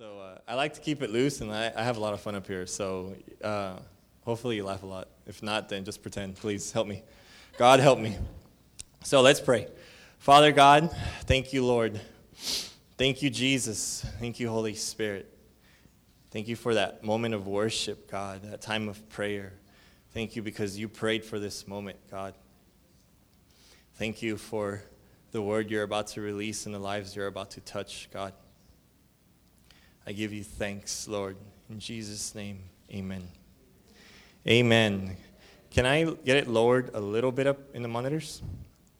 So uh, I like to keep it loose, and I, I have a lot of fun up here. So uh, hopefully you laugh a lot. If not, then just pretend. Please help me. God, help me. So let's pray. Father God, thank you, Lord. Thank you, Jesus. Thank you, Holy Spirit. Thank you for that moment of worship, God, that time of prayer. Thank you because you prayed for this moment, God. Thank you for the word you're about to release and the lives you're about to touch, God. I give you thanks, Lord. In Jesus' name, amen. Amen. Can I get it lowered a little bit up in the monitors?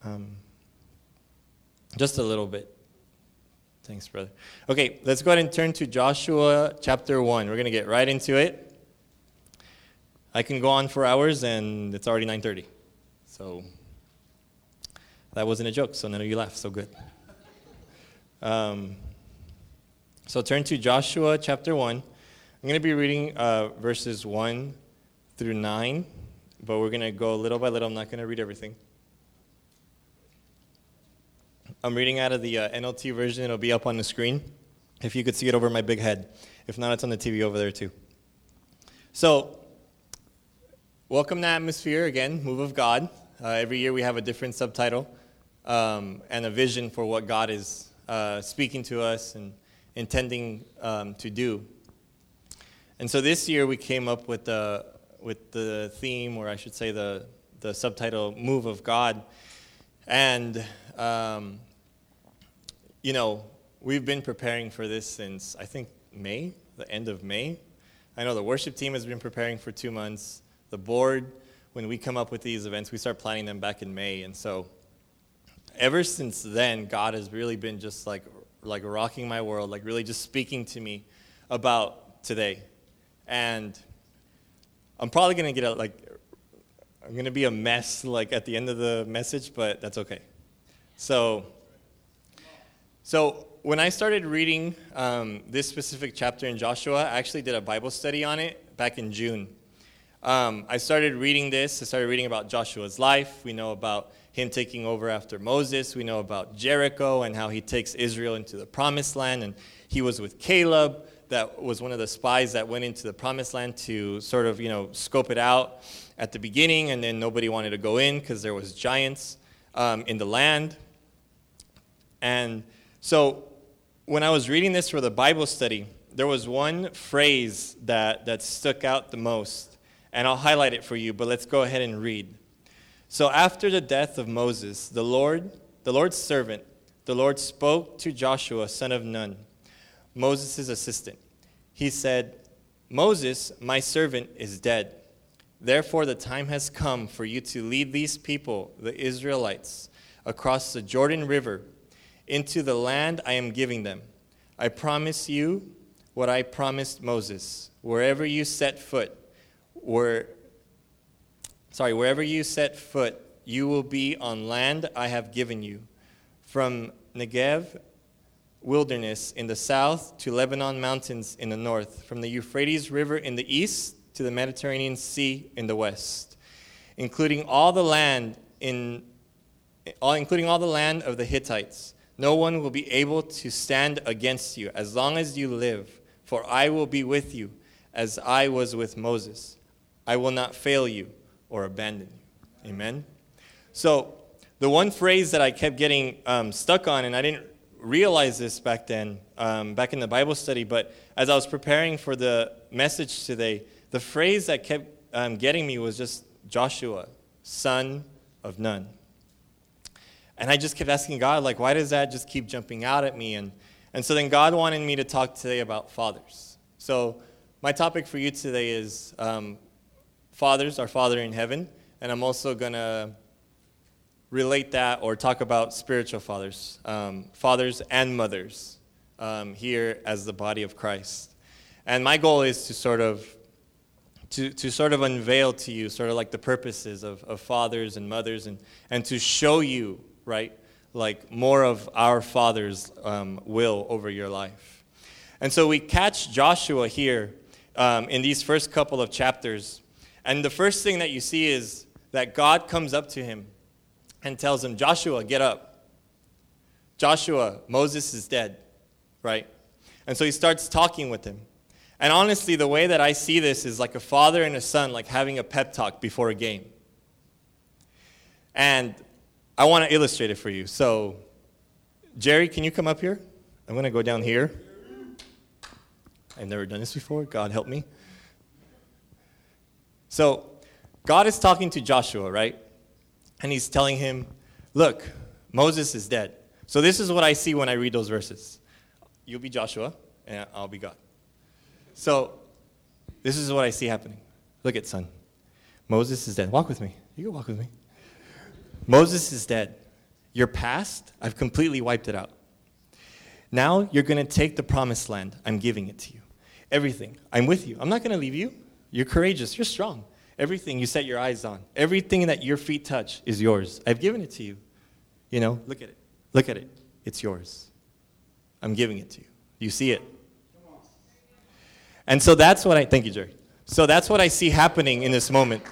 Um, just a little bit. Thanks, brother. Okay, let's go ahead and turn to Joshua chapter 1. We're going to get right into it. I can go on for hours, and it's already 9.30. So that wasn't a joke, so none of you laughed. So good. Um, so turn to Joshua chapter 1. I'm going to be reading uh, verses 1 through 9, but we're going to go little by little. I'm not going to read everything. I'm reading out of the uh, NLT version. It'll be up on the screen if you could see it over my big head. If not, it's on the TV over there too. So, welcome to Atmosphere again, Move of God. Uh, every year we have a different subtitle um, and a vision for what God is uh, speaking to us and intending um, to do. And so this year we came up with the, with the theme, or I should say the, the subtitle, Move of God. And um, you know, we've been preparing for this since I think May, the end of May. I know the worship team has been preparing for two months. The board, when we come up with these events, we start planning them back in May. And so, ever since then, God has really been just like, like rocking my world, like really just speaking to me about today. And I'm probably to get a, like, I'm to be a mess like at the end of the message, but that's okay. So, so when I started reading um, this specific chapter in Joshua, I actually did a Bible study on it back in June. Um, I started reading this. I started reading about Joshua's life. We know about him taking over after Moses. We know about Jericho and how he takes Israel into the promised land. And he was with Caleb, that was one of the spies that went into the promised land to sort of, you know, scope it out at the beginning. And then nobody wanted to go in because there was giants um, in the land. And so when I was reading this for the Bible study, there was one phrase that, that stuck out the most, and I'll highlight it for you, but let's go ahead and read. So after the death of Moses, the Lord, the Lord's servant, the Lord spoke to Joshua, son of Nun, Moses' assistant. He said, Moses, my servant, is dead. Therefore, the time has come for you to lead these people, the Israelites, across the Jordan River into the land I am giving them. I promise you what I promised Moses. Wherever you set foot, where, sorry, wherever you set foot, you will be on land I have given you. From Negev wilderness in the south to Lebanon mountains in the north, from the Euphrates River in the east to the Mediterranean Sea in the west, including all the land in all, including all the land of the Hittites no one will be able to stand against you as long as you live, for I will be with you as I was with Moses. I will not fail you or abandon you. Amen. So, the one phrase that I kept getting um, stuck on, and I didn't realize this back then, um, back in the Bible study, but as I was preparing for the message today, the phrase that kept um, getting me was just Joshua, son of Nun. And I just kept asking God, like, why does that just keep jumping out at me? And, and so then God wanted me to talk today about fathers. So my topic for you today is um, fathers, our Father in heaven. And I'm also going to relate that or talk about spiritual fathers, um, fathers and mothers um, here as the body of Christ. And my goal is to sort of to, to sort of unveil to you sort of like the purposes of, of fathers and mothers and, and to show you right? Like more of our Father's um, will over your life. And so we catch Joshua here um, in these first couple of chapters. And the first thing that you see is that God comes up to him and tells him, Joshua, get up. Joshua, Moses is dead, right? And so he starts talking with him. And honestly, the way that I see this is like a father and a son, like having a pep talk before a game. And I want to illustrate it for you. So, Jerry, can you come up here? I'm going to go down here. I've never done this before. God help me. So, God is talking to Joshua, right? And he's telling him, Look, Moses is dead. So, this is what I see when I read those verses. You'll be Joshua, and I'll be God. So, this is what I see happening. Look at son. Moses is dead. Walk with me. You can walk with me. Moses is dead. Your past, I've completely wiped it out. Now you're going to take the promised land. I'm giving it to you. Everything. I'm with you. I'm not going to leave you. You're courageous. You're strong. Everything you set your eyes on, everything that your feet touch is yours. I've given it to you. You know, look at it. Look at it. It's yours. I'm giving it to you. You see it. And so that's what I, thank you, Jerry. So that's what I see happening in this moment.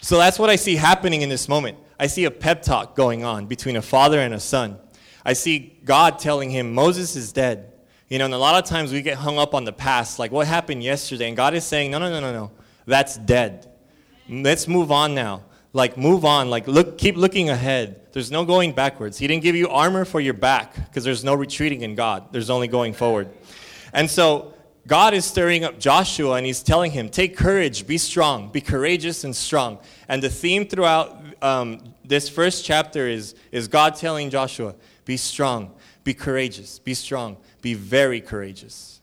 So that's what I see happening in this moment. I see a pep talk going on between a father and a son. I see God telling him, Moses is dead. You know, and a lot of times we get hung up on the past, like what happened yesterday. And God is saying, no, no, no, no, no. That's dead. Let's move on now. Like, move on. Like, look, keep looking ahead. There's no going backwards. He didn't give you armor for your back because there's no retreating in God. There's only going forward. And so God is stirring up Joshua and he's telling him, Take courage, be strong, be courageous and strong. And the theme throughout um, this first chapter is, is God telling Joshua, Be strong, be courageous, be strong, be very courageous.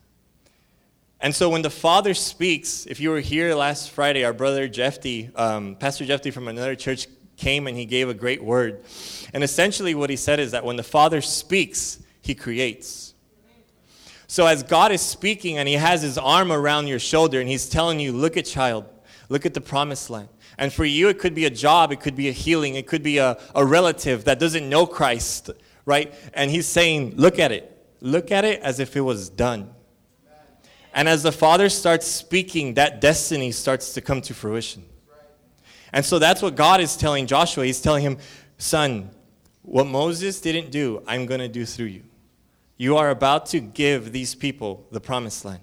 And so when the Father speaks, if you were here last Friday, our brother Jeffy, um, Pastor Jeffy from another church came and he gave a great word. And essentially what he said is that when the Father speaks, he creates. So, as God is speaking and He has His arm around your shoulder and He's telling you, look at child, look at the promised land. And for you, it could be a job, it could be a healing, it could be a, a relative that doesn't know Christ, right? And He's saying, look at it. Look at it as if it was done. And as the Father starts speaking, that destiny starts to come to fruition. And so that's what God is telling Joshua. He's telling him, son, what Moses didn't do, I'm going to do through you. You are about to give these people the promised land.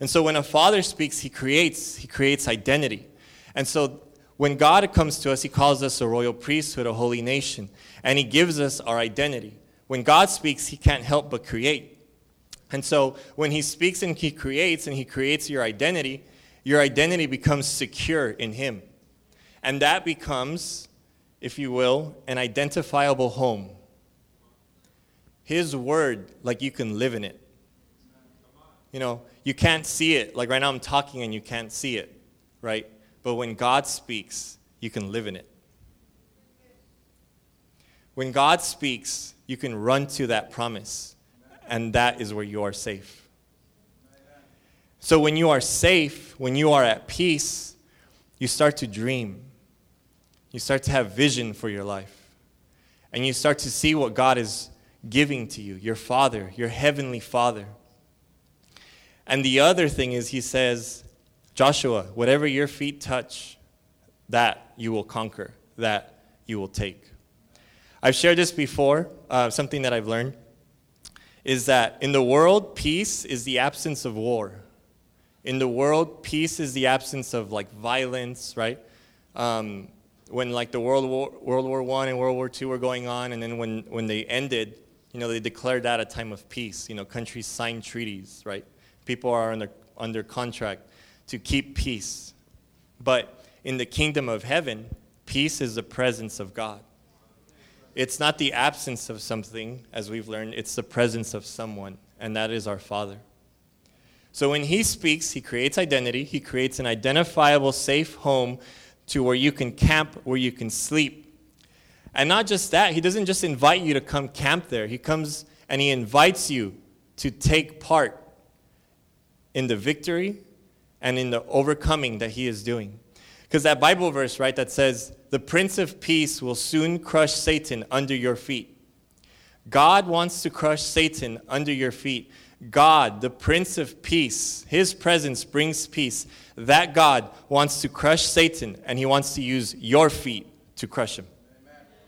And so when a father speaks, he creates, he creates identity. And so when God comes to us, he calls us a royal priesthood, a holy nation, and he gives us our identity. When God speaks, he can't help but create. And so when he speaks and he creates and he creates your identity, your identity becomes secure in him. And that becomes, if you will, an identifiable home his word, like you can live in it. You know, you can't see it. Like right now, I'm talking and you can't see it, right? But when God speaks, you can live in it. When God speaks, you can run to that promise, and that is where you are safe. So when you are safe, when you are at peace, you start to dream. You start to have vision for your life. And you start to see what God is giving to you, your Father, your Heavenly Father. And the other thing is, he says, Joshua, whatever your feet touch, that you will conquer, that you will take. I've shared this before, uh, something that I've learned is that in the world, peace is the absence of war. In the world, peace is the absence of like violence, right? Um, when like the World War, World War One and World War Two were going on, and then when, when they ended, you know, they declared that a time of peace. You know, countries sign treaties, right? People are under, under contract to keep peace. But in the kingdom of heaven, peace is the presence of God. It's not the absence of something, as we've learned, it's the presence of someone, and that is our Father. So when He speaks, He creates identity, He creates an identifiable, safe home to where you can camp, where you can sleep, and not just that, he doesn't just invite you to come camp there. He comes and he invites you to take part in the victory and in the overcoming that he is doing. Because that Bible verse, right, that says, the Prince of Peace will soon crush Satan under your feet. God wants to crush Satan under your feet. God, the Prince of Peace, his presence brings peace. That God wants to crush Satan, and he wants to use your feet to crush him.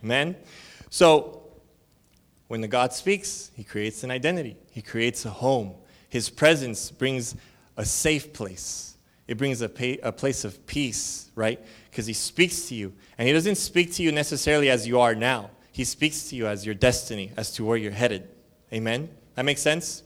Amen? So, when the God speaks, he creates an identity, he creates a home. His presence brings a safe place. It brings a, pa- a place of peace, right? Because he speaks to you. And he doesn't speak to you necessarily as you are now, he speaks to you as your destiny, as to where you're headed. Amen? That makes sense?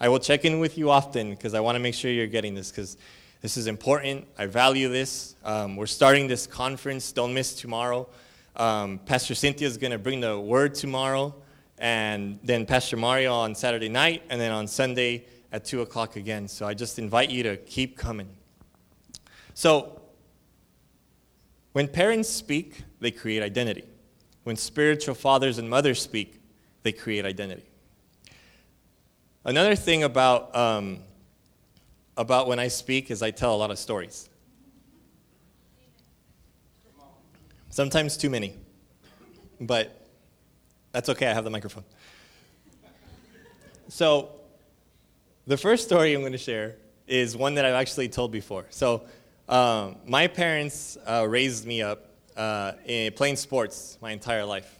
I will check in with you often because I want to make sure you're getting this because this is important. I value this. Um, we're starting this conference. Don't miss tomorrow. Um, Pastor Cynthia is going to bring the word tomorrow, and then Pastor Mario on Saturday night, and then on Sunday at 2 o'clock again. So I just invite you to keep coming. So, when parents speak, they create identity. When spiritual fathers and mothers speak, they create identity. Another thing about, um, about when I speak is I tell a lot of stories. Sometimes too many. But that's okay, I have the microphone. So, the first story I'm going to share is one that I've actually told before. So, um, my parents uh, raised me up uh, in playing sports my entire life.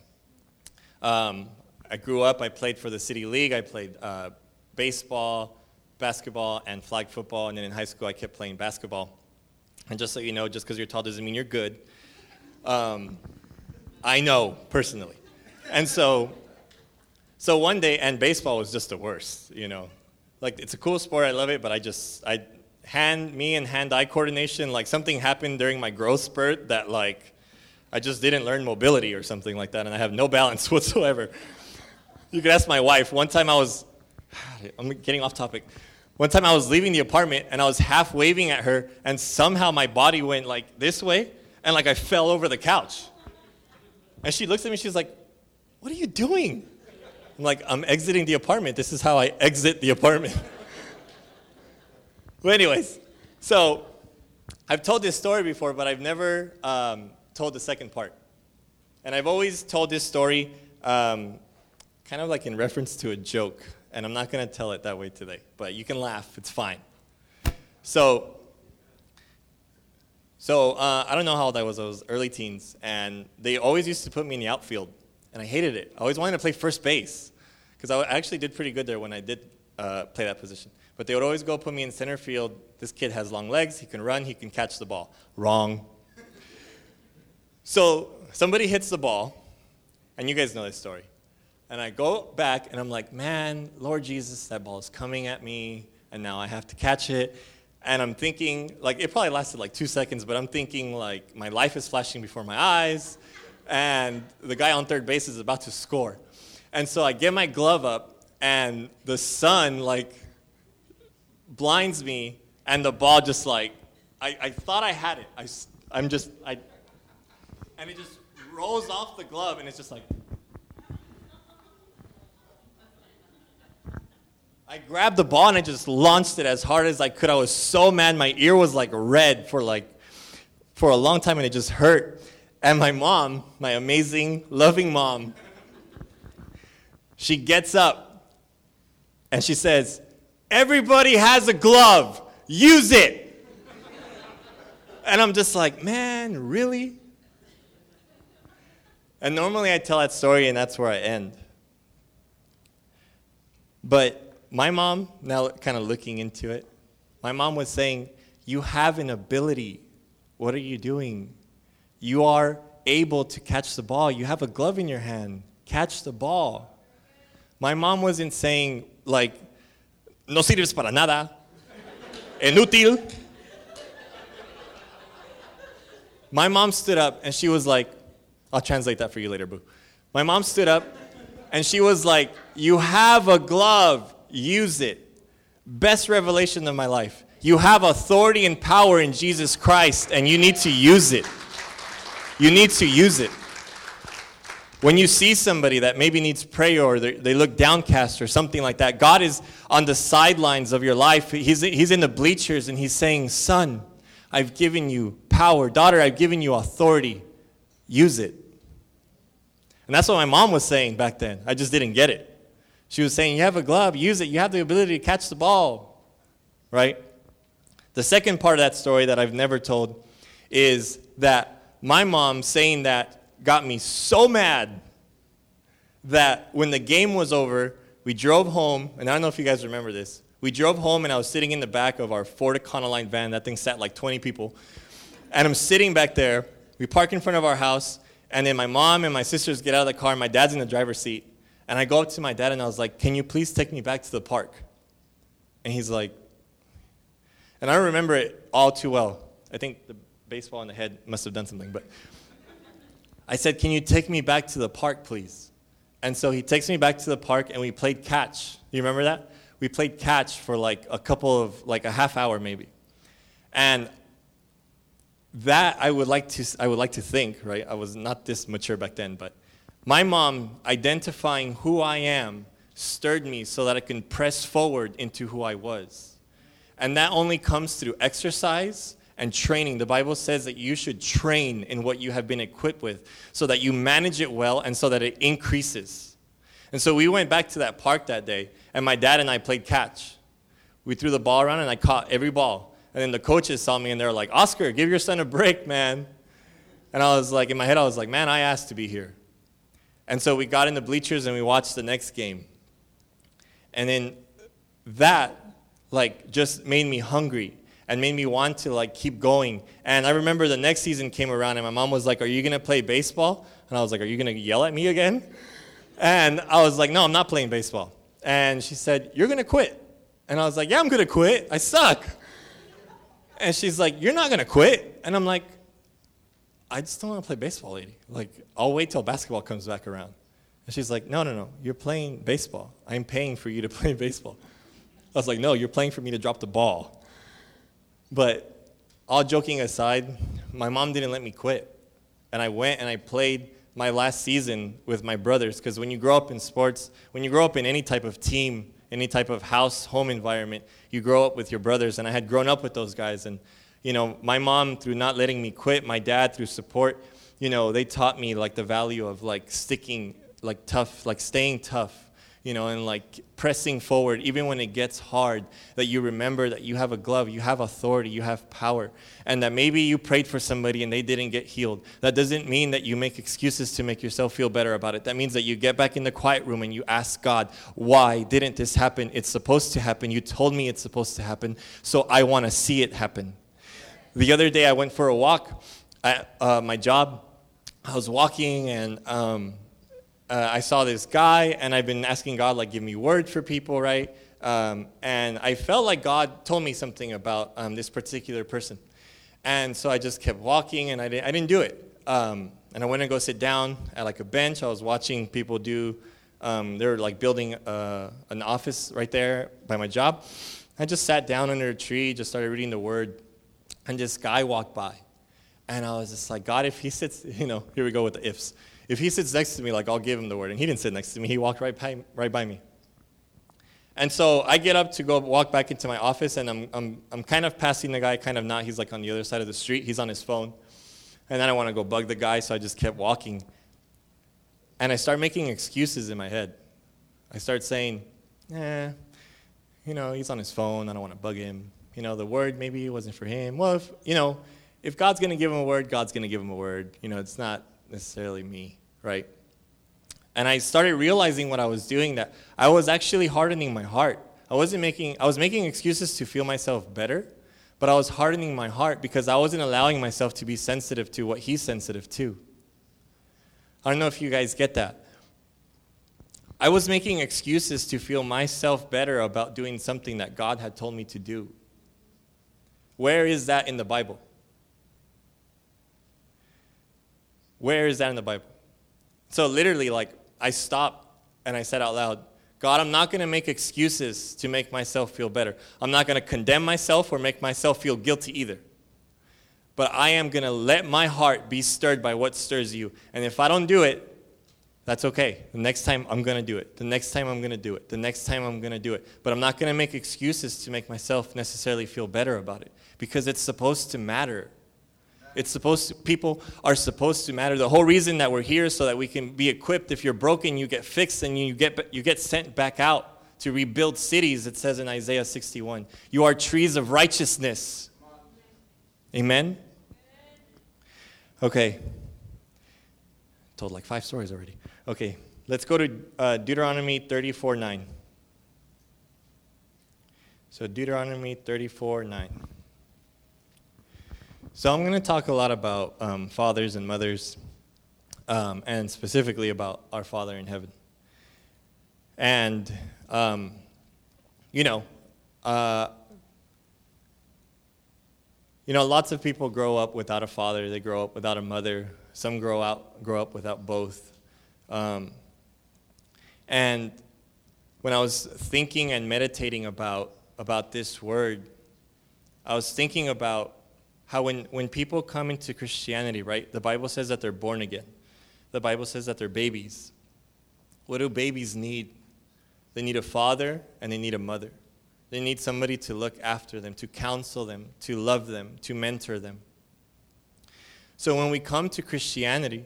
Um, I grew up, I played for the City League, I played uh, baseball, basketball, and flag football, and then in high school I kept playing basketball. And just so you know, just because you're tall doesn't mean you're good. Um, I know personally. And so, so one day, and baseball was just the worst, you know. Like, it's a cool sport, I love it, but I just, I, hand, me and hand-eye coordination, like something happened during my growth spurt that like, I just didn't learn mobility or something like that, and I have no balance whatsoever. You could ask my wife. One time I was, I'm getting off topic. One time I was leaving the apartment and I was half waving at her, and somehow my body went like this way, and like I fell over the couch. And she looks at me, she's like, What are you doing? I'm like, I'm exiting the apartment. This is how I exit the apartment. well, anyways, so I've told this story before, but I've never um, told the second part. And I've always told this story um, kind of like in reference to a joke. And I'm not going to tell it that way today, but you can laugh, it's fine. So, so uh, I don't know how old I was, I was early teens, and they always used to put me in the outfield, and I hated it. I always wanted to play first base, because I actually did pretty good there when I did uh, play that position. But they would always go put me in center field. This kid has long legs, he can run, he can catch the ball. Wrong. so somebody hits the ball, and you guys know this story. And I go back and I'm like, man, Lord Jesus, that ball is coming at me, and now I have to catch it. And I'm thinking, like, it probably lasted like two seconds, but I'm thinking, like, my life is flashing before my eyes, and the guy on third base is about to score. And so I get my glove up, and the sun, like, blinds me, and the ball just, like, I, I thought I had it. I, I'm just, I, and it just rolls off the glove, and it's just like, I grabbed the ball and I just launched it as hard as I could. I was so mad. My ear was like red for like for a long time and it just hurt. And my mom, my amazing, loving mom, she gets up and she says, Everybody has a glove. Use it. And I'm just like, man, really? And normally I tell that story and that's where I end. But my mom, now kind of looking into it, my mom was saying, You have an ability. What are you doing? You are able to catch the ball. You have a glove in your hand. Catch the ball. My mom wasn't saying, like, no sirves para nada, inútil. My mom stood up and she was like, I'll translate that for you later, boo. My mom stood up and she was like, You have a glove use it. Best revelation of my life. You have authority and power in Jesus Christ, and you need to use it. You need to use it. When you see somebody that maybe needs prayer or they look downcast or something like that, God is on the sidelines of your life. He's, he's in the bleachers and He's saying, Son, I've given you power. Daughter, I've given you authority. Use it. And that's what my mom was saying back then. I just didn't get it. She was saying, You have a glove, use it. You have the ability to catch the ball, right? The second part of that story that I've never told is that my mom saying that got me so mad that when the game was over, we drove home, and I don't know if you guys remember this. We drove home, and I was sitting in the back of our Ford Econoline van. That thing sat like 20 people. And I'm sitting back there. We park in front of our house, and then my mom and my sisters get out of the car, and my dad's in the driver's seat. And I go up to my dad, and I was like, Can you please take me back to the park? And he's like, and I remember it all too well. I think the baseball in the head must have done something, but I said, Can you take me back to the park, please? And so he takes me back to the park and we played catch. You remember that? We played catch for like a couple of, like a half hour maybe. And that I would like to, I would like to think, right? I was not this mature back then, but my mom identifying who I am stirred me so that I can press forward into who I was. And that only comes through exercise and training. The Bible says that you should train in what you have been equipped with so that you manage it well and so that it increases. And so we went back to that park that day, and my dad and I played catch. We threw the ball around, and I caught every ball. And then the coaches saw me, and they were like, Oscar, give your son a break, man. And I was like, in my head, I was like, man, I asked to be here. And so we got in the bleachers and we watched the next game. And then that, like, just made me hungry and made me want to like keep going. And I remember the next season came around and my mom was like, "Are you going to play baseball?" And I was like, "Are you going to yell at me again?" And I was like, "No, I'm not playing baseball." And she said, "You're going to quit." And I was like, "Yeah, I'm going to quit. I suck." And she's like, "You're not going to quit." And I'm like, "I just don't want to play baseball, lady. Like, I'll wait till basketball comes back around." And she's like, "No, no, no. You're playing baseball. I'm paying for you to play baseball." I was like, "No, you're playing for me to drop the ball." But all joking aside, my mom didn't let me quit. And I went and I played my last season with my brothers because when you grow up in sports, when you grow up in any type of team, any type of house, home environment, you grow up with your brothers. And I had grown up with those guys. And, you know, my mom, through not letting me quit, my dad, through support, you know, they taught me like the value of like sticking, like tough, like staying tough you know, and like pressing forward, even when it gets hard, that you remember that you have a glove, you have authority, you have power, and that maybe you prayed for somebody and they didn't get healed. That doesn't mean that you make excuses to make yourself feel better about it. That means that you get back in the quiet room and you ask God, why didn't this happen? It's supposed to happen. You told me it's supposed to happen, so I want to see it happen. The other day, I went for a walk at uh, my job. I was walking and um, uh, I saw this guy, and I've been asking God, like, give me words for people, right? Um, and I felt like God told me something about um, this particular person. And so I just kept walking, and I didn't, I didn't do it. Um, and I went and go sit down at like a bench. I was watching people do, um, they were like building uh, an office right there by my job. I just sat down under a tree, just started reading the word, and this guy walked by. And I was just like, God, if he sits, you know, here we go with the ifs. If he sits next to me, like I'll give him the word. And he didn't sit next to me, he walked right by, right by me. And so I get up to go walk back into my office, and I'm, I'm, I'm kind of passing the guy, kind of not. He's like on the other side of the street, he's on his phone. And I want to go bug the guy, so I just kept walking. And I start making excuses in my head. I start saying, eh, you know, he's on his phone, I don't want to bug him. You know, the word maybe it wasn't for him. Well, if, you know, if God's going to give him a word, God's going to give him a word. You know, it's not necessarily me, right? And I started realizing what I was doing that I was actually hardening my heart. I wasn't making I was making excuses to feel myself better, but I was hardening my heart because I wasn't allowing myself to be sensitive to what he's sensitive to. I don't know if you guys get that. I was making excuses to feel myself better about doing something that God had told me to do. Where is that in the Bible? Where is that in the Bible? So literally, like, I stopped and I said out loud, God, I'm not going to make excuses to make myself feel better. I'm not going to condemn myself or make myself feel guilty either. But I am going to let my heart be stirred by what stirs you. And if I don't do it, that's okay. The next time I'm going to do it. The next time I'm going to do it. The next time I'm going to do it. But I'm not going to make excuses to make myself necessarily feel better about it because it's supposed to matter. It's supposed to, people are supposed to matter. The whole reason that we're here is so that we can be equipped. If you're broken, you get fixed and you get, you get sent back out to rebuild cities, it says in Isaiah 61. You are trees of righteousness. Amen? Okay. Told like five stories already. Okay. let's go to uh, Deuteronomy 34 9. So, Deuteronomy 34 9. So, I'm going to talk a lot about um, fathers and mothers, um, and specifically about our Father in heaven. And, um, you know, uh, you know, lots of people grow up without a father, they grow up without a mother, some grow, out, grow up without both. Um, and when I was thinking and meditating about, about this word, I was thinking about how when, when people come into Christianity, right, the Bible says that they're born again. The Bible says that they're babies. What do babies need? They need a father and they need a mother. They need somebody to look after them, to counsel them, to love them, to mentor them. So when we come to Christianity,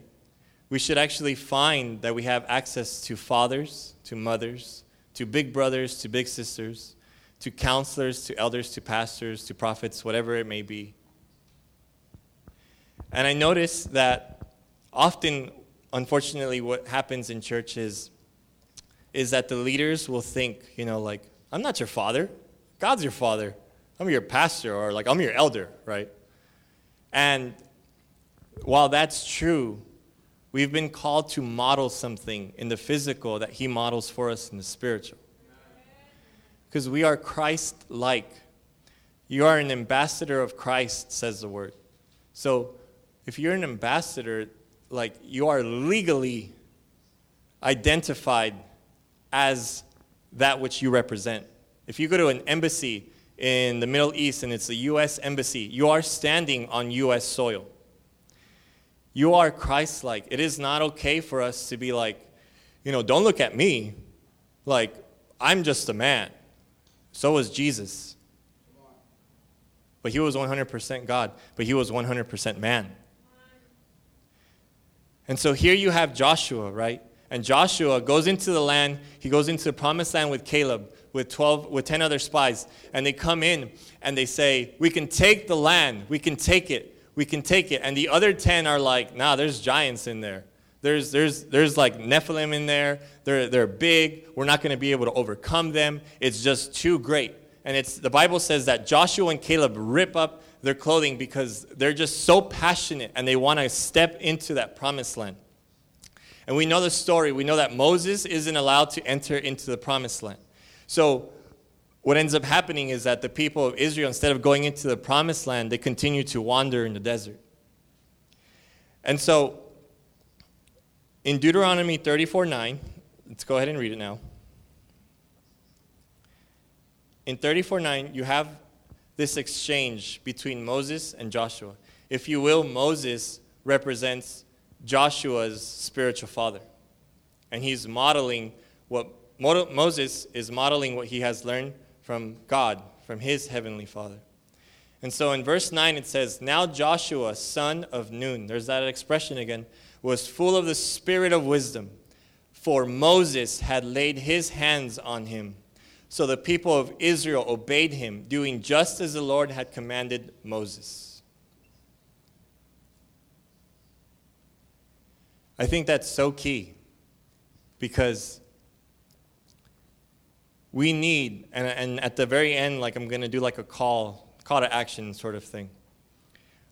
we should actually find that we have access to fathers, to mothers, to big brothers, to big sisters, to counselors, to elders, to pastors, to prophets, whatever it may be. And I notice that often, unfortunately, what happens in churches is that the leaders will think, you know, like, I'm not your father. God's your father. I'm your pastor, or like, I'm your elder, right? And while that's true, we've been called to model something in the physical that He models for us in the spiritual. Because we are Christ like. You are an ambassador of Christ, says the word. So if you're an ambassador, like you are legally identified as that which you represent. If you go to an embassy in the Middle East and it's the U.S. embassy, you are standing on U.S. soil. You are Christ like. It is not okay for us to be like, you know, don't look at me. Like, I'm just a man. So was Jesus. But he was 100% God, but he was 100% man. And so here you have Joshua, right? And Joshua goes into the land, he goes into the promised land with Caleb, with 12, with 10 other spies. And they come in and they say, We can take the land, we can take it, we can take it. And the other 10 are like, Nah, there's giants in there. There's, there's, there's like Nephilim in there. They're, they're big. We're not going to be able to overcome them. It's just too great. And it's, the Bible says that Joshua and Caleb rip up their clothing because they're just so passionate and they want to step into that promised land. And we know the story. We know that Moses isn't allowed to enter into the promised land. So, what ends up happening is that the people of Israel, instead of going into the promised land, they continue to wander in the desert. And so, in Deuteronomy 34 9, let's go ahead and read it now. In 34 9, you have this exchange between Moses and Joshua. If you will, Moses represents Joshua's spiritual father. And he's modeling what Moses is modeling what he has learned from God, from his heavenly father. And so in verse 9 it says, Now Joshua, son of Nun, there's that expression again, was full of the spirit of wisdom, for Moses had laid his hands on him. So the people of Israel obeyed him, doing just as the Lord had commanded Moses. I think that's so key because we need, and, and at the very end, like I'm going to do like a call, call to action sort of thing,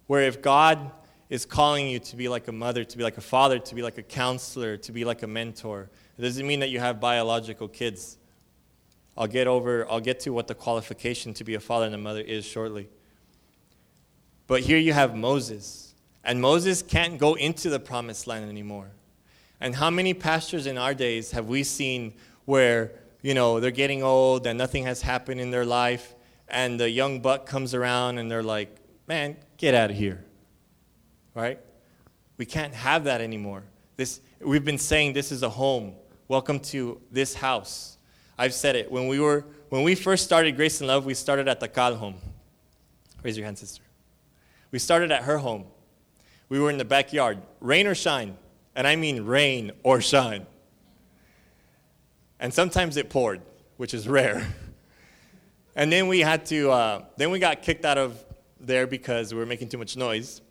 where if God is calling you to be like a mother, to be like a father, to be like a counselor, to be like a mentor, it doesn't mean that you have biological kids. I'll get over, I'll get to what the qualification to be a father and a mother is shortly. But here you have Moses and Moses can't go into the promised land anymore. And how many pastors in our days have we seen where, you know, they're getting old and nothing has happened in their life, and the young buck comes around and they're like, man, get out of here. Right? We can't have that anymore. This, we've been saying this is a home. Welcome to this house. I've said it. When we, were, when we first started Grace and Love, we started at the Cal home. Raise your hand, sister. We started at her home. We were in the backyard, rain or shine. And I mean rain or shine. And sometimes it poured, which is rare. And then we had to, uh, then we got kicked out of there because we were making too much noise.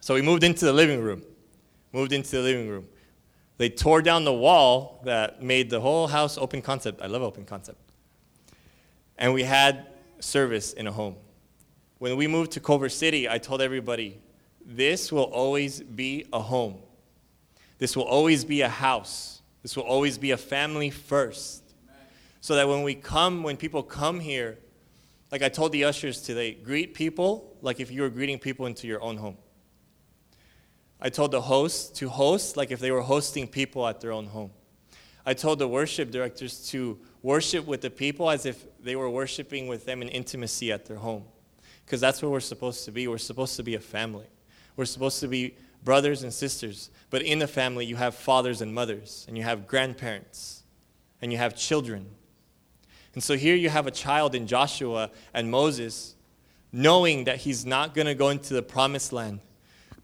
So we moved into the living room. Moved into the living room. They tore down the wall that made the whole house open concept. I love open concept. And we had service in a home. When we moved to Culver City, I told everybody, this will always be a home. This will always be a house. This will always be a family first. So that when we come, when people come here, like I told the ushers today, greet people like if you were greeting people into your own home. I told the hosts to host like if they were hosting people at their own home. I told the worship directors to worship with the people as if they were worshiping with them in intimacy at their home. Because that's where we're supposed to be. We're supposed to be a family. We're supposed to be brothers and sisters. But in the family, you have fathers and mothers, and you have grandparents, and you have children. And so here you have a child in Joshua and Moses, knowing that he's not going to go into the promised land,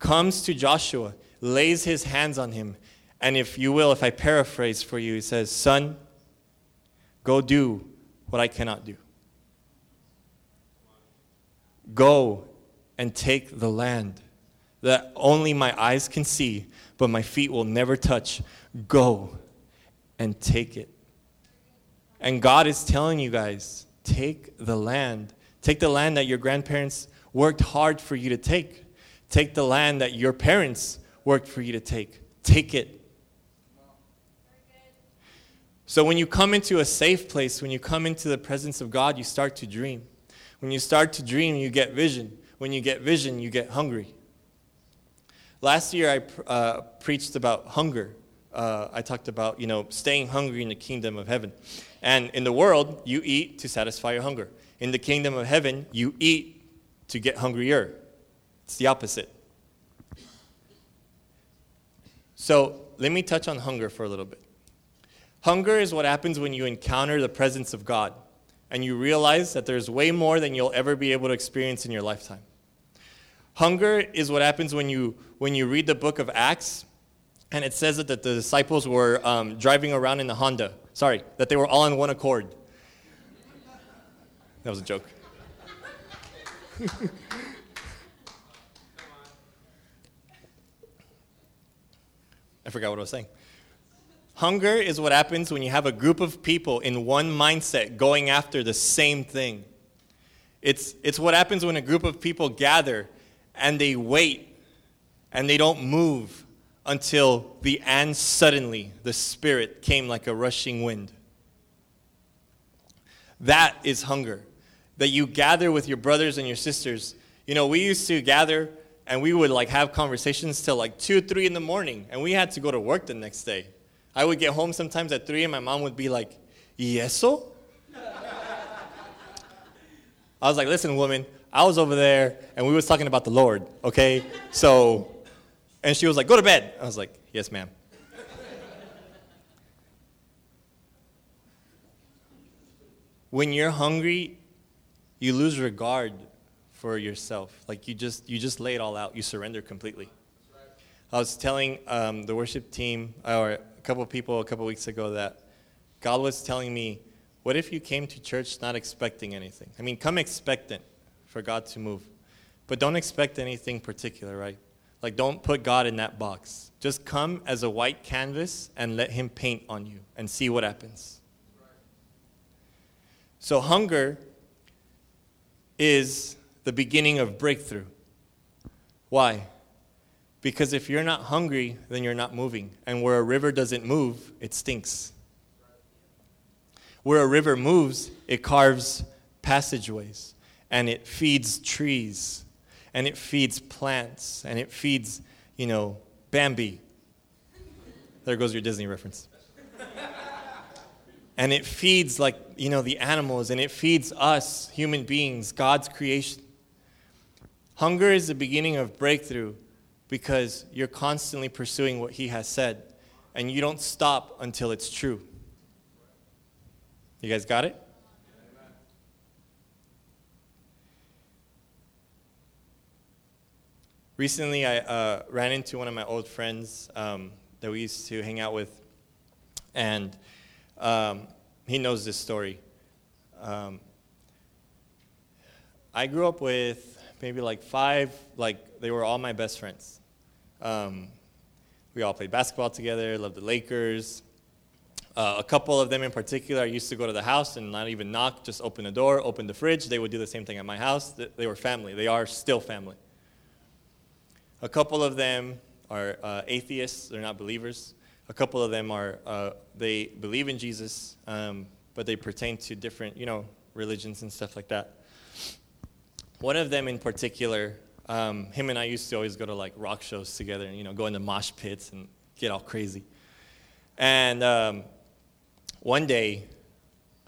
comes to Joshua, lays his hands on him, and if you will, if I paraphrase for you, he says, Son, go do what I cannot do. Go and take the land that only my eyes can see, but my feet will never touch. Go and take it. And God is telling you guys take the land. Take the land that your grandparents worked hard for you to take. Take the land that your parents worked for you to take. Take it. So when you come into a safe place, when you come into the presence of God, you start to dream. When you start to dream, you get vision. When you get vision, you get hungry. Last year, I uh, preached about hunger. Uh, I talked about, you know, staying hungry in the kingdom of heaven. And in the world, you eat to satisfy your hunger. In the kingdom of heaven, you eat to get hungrier. It's the opposite. So let me touch on hunger for a little bit. Hunger is what happens when you encounter the presence of God and you realize that there's way more than you'll ever be able to experience in your lifetime. Hunger is what happens when you, when you read the book of Acts and it says that the disciples were um, driving around in the Honda. Sorry, that they were all in one accord. That was a joke. I forgot what I was saying. Hunger is what happens when you have a group of people in one mindset going after the same thing. It's, it's what happens when a group of people gather and they wait and they don't move until the and suddenly the Spirit came like a rushing wind. That is hunger. That you gather with your brothers and your sisters. You know, we used to gather and we would like have conversations till like two, three in the morning, and we had to go to work the next day. I would get home sometimes at three, and my mom would be like, "Yeso." I was like, "Listen, woman, I was over there, and we was talking about the Lord, okay? So and she was like, Go to bed. I was like, Yes, ma'am. when you're hungry, you lose regard for yourself. Like you just you just lay it all out. You surrender completely. I was telling um, the worship team or a couple people a couple weeks ago that God was telling me, "What if you came to church not expecting anything? I mean, come expectant for God to move, but don't expect anything particular, right? Like, don't put God in that box. Just come as a white canvas and let Him paint on you and see what happens. So, hunger is the beginning of breakthrough. Why? Because if you're not hungry, then you're not moving. And where a river doesn't move, it stinks. Where a river moves, it carves passageways and it feeds trees and it feeds plants and it feeds, you know, Bambi. There goes your Disney reference. and it feeds, like, you know, the animals and it feeds us, human beings, God's creation. Hunger is the beginning of breakthrough because you're constantly pursuing what He has said and you don't stop until it's true. You guys got it? Recently, I uh, ran into one of my old friends um, that we used to hang out with, and um, he knows this story. Um, I grew up with maybe like five, like they were all my best friends. Um, We all played basketball together, loved the Lakers. Uh, a couple of them in particular, used to go to the house and not even knock, just open the door, open the fridge. They would do the same thing at my house. They were family. They are still family. A couple of them are uh, atheists, they're not believers. A couple of them are, uh, they believe in Jesus, um, but they pertain to different, you know, religions and stuff like that. One of them in particular, um, him and I used to always go to like rock shows together and, you know, go into mosh pits and get all crazy. And um, one day,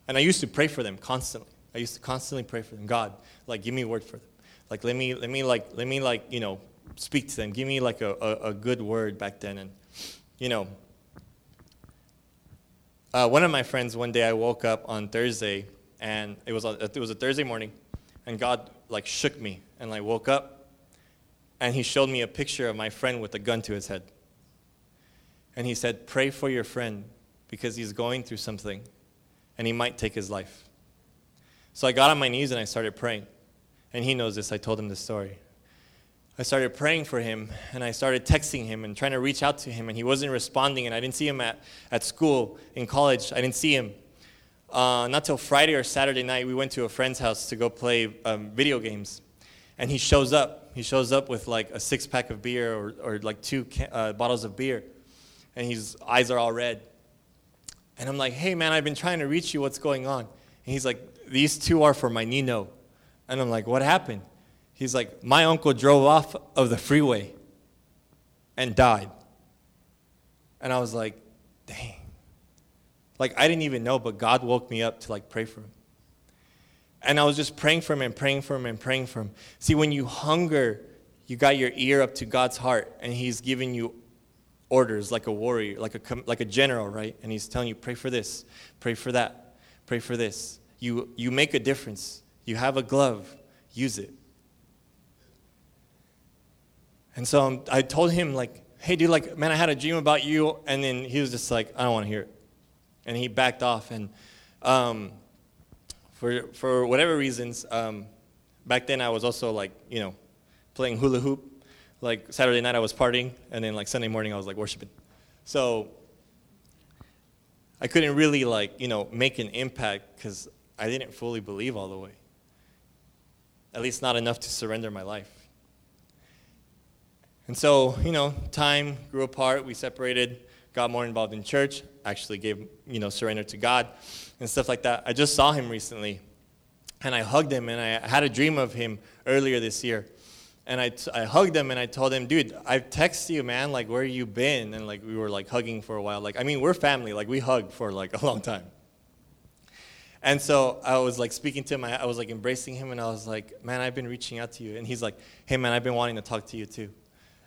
and I used to pray for them constantly. I used to constantly pray for them. God, like, give me a word for them. Like, let me, let me, like, let me, like, you know, speak to them. Give me like a, a, a good word back then. And, you know, uh, one of my friends, one day I woke up on Thursday, and it was, a, it was a Thursday morning, and God like shook me, and I woke up, and he showed me a picture of my friend with a gun to his head. And he said, Pray for your friend because he's going through something, and he might take his life. So I got on my knees and I started praying. And he knows this, I told him the story. I started praying for him and I started texting him and trying to reach out to him, and he wasn't responding. And I didn't see him at, at school, in college. I didn't see him. Uh, not till Friday or Saturday night, we went to a friend's house to go play um, video games. And he shows up. He shows up with like a six pack of beer or, or like two uh, bottles of beer. And his eyes are all red. And I'm like, hey man, I've been trying to reach you. What's going on? And he's like, these two are for my Nino. And I'm like, what happened? He's like, My uncle drove off of the freeway and died. And I was like, Dang. Like, I didn't even know, but God woke me up to like pray for him. And I was just praying for him and praying for him and praying for him. See, when you hunger, you got your ear up to God's heart, and He's giving you orders like a warrior, like a, like a general, right? And He's telling you, pray for this, pray for that, pray for this. You, you make a difference. You have a glove, use it. And so um, I told him, like, hey, dude, like, man, I had a dream about you. And then he was just like, I don't want to hear it. And he backed off. And um, for, for whatever reasons, um, back then I was also like, you know, playing hula hoop. Like Saturday night I was partying, and then like Sunday morning I was like worshiping. So I couldn't really like, you know, make an impact because I didn't fully believe all the way. At least not enough to surrender my life. And so, you know, time grew apart. We separated, got more involved in church, actually gave, you know, surrender to God and stuff like that. I just saw him recently and I hugged him and I had a dream of him earlier this year. And I, t- I hugged him and I told him, dude, I've texted you, man, like, where you been? And like, we were like hugging for a while. Like, I mean, we're family. Like, we hugged for like a long time. And so I was like speaking to him, I, I was like embracing him, and I was like, man, I've been reaching out to you. And he's like, hey, man, I've been wanting to talk to you too.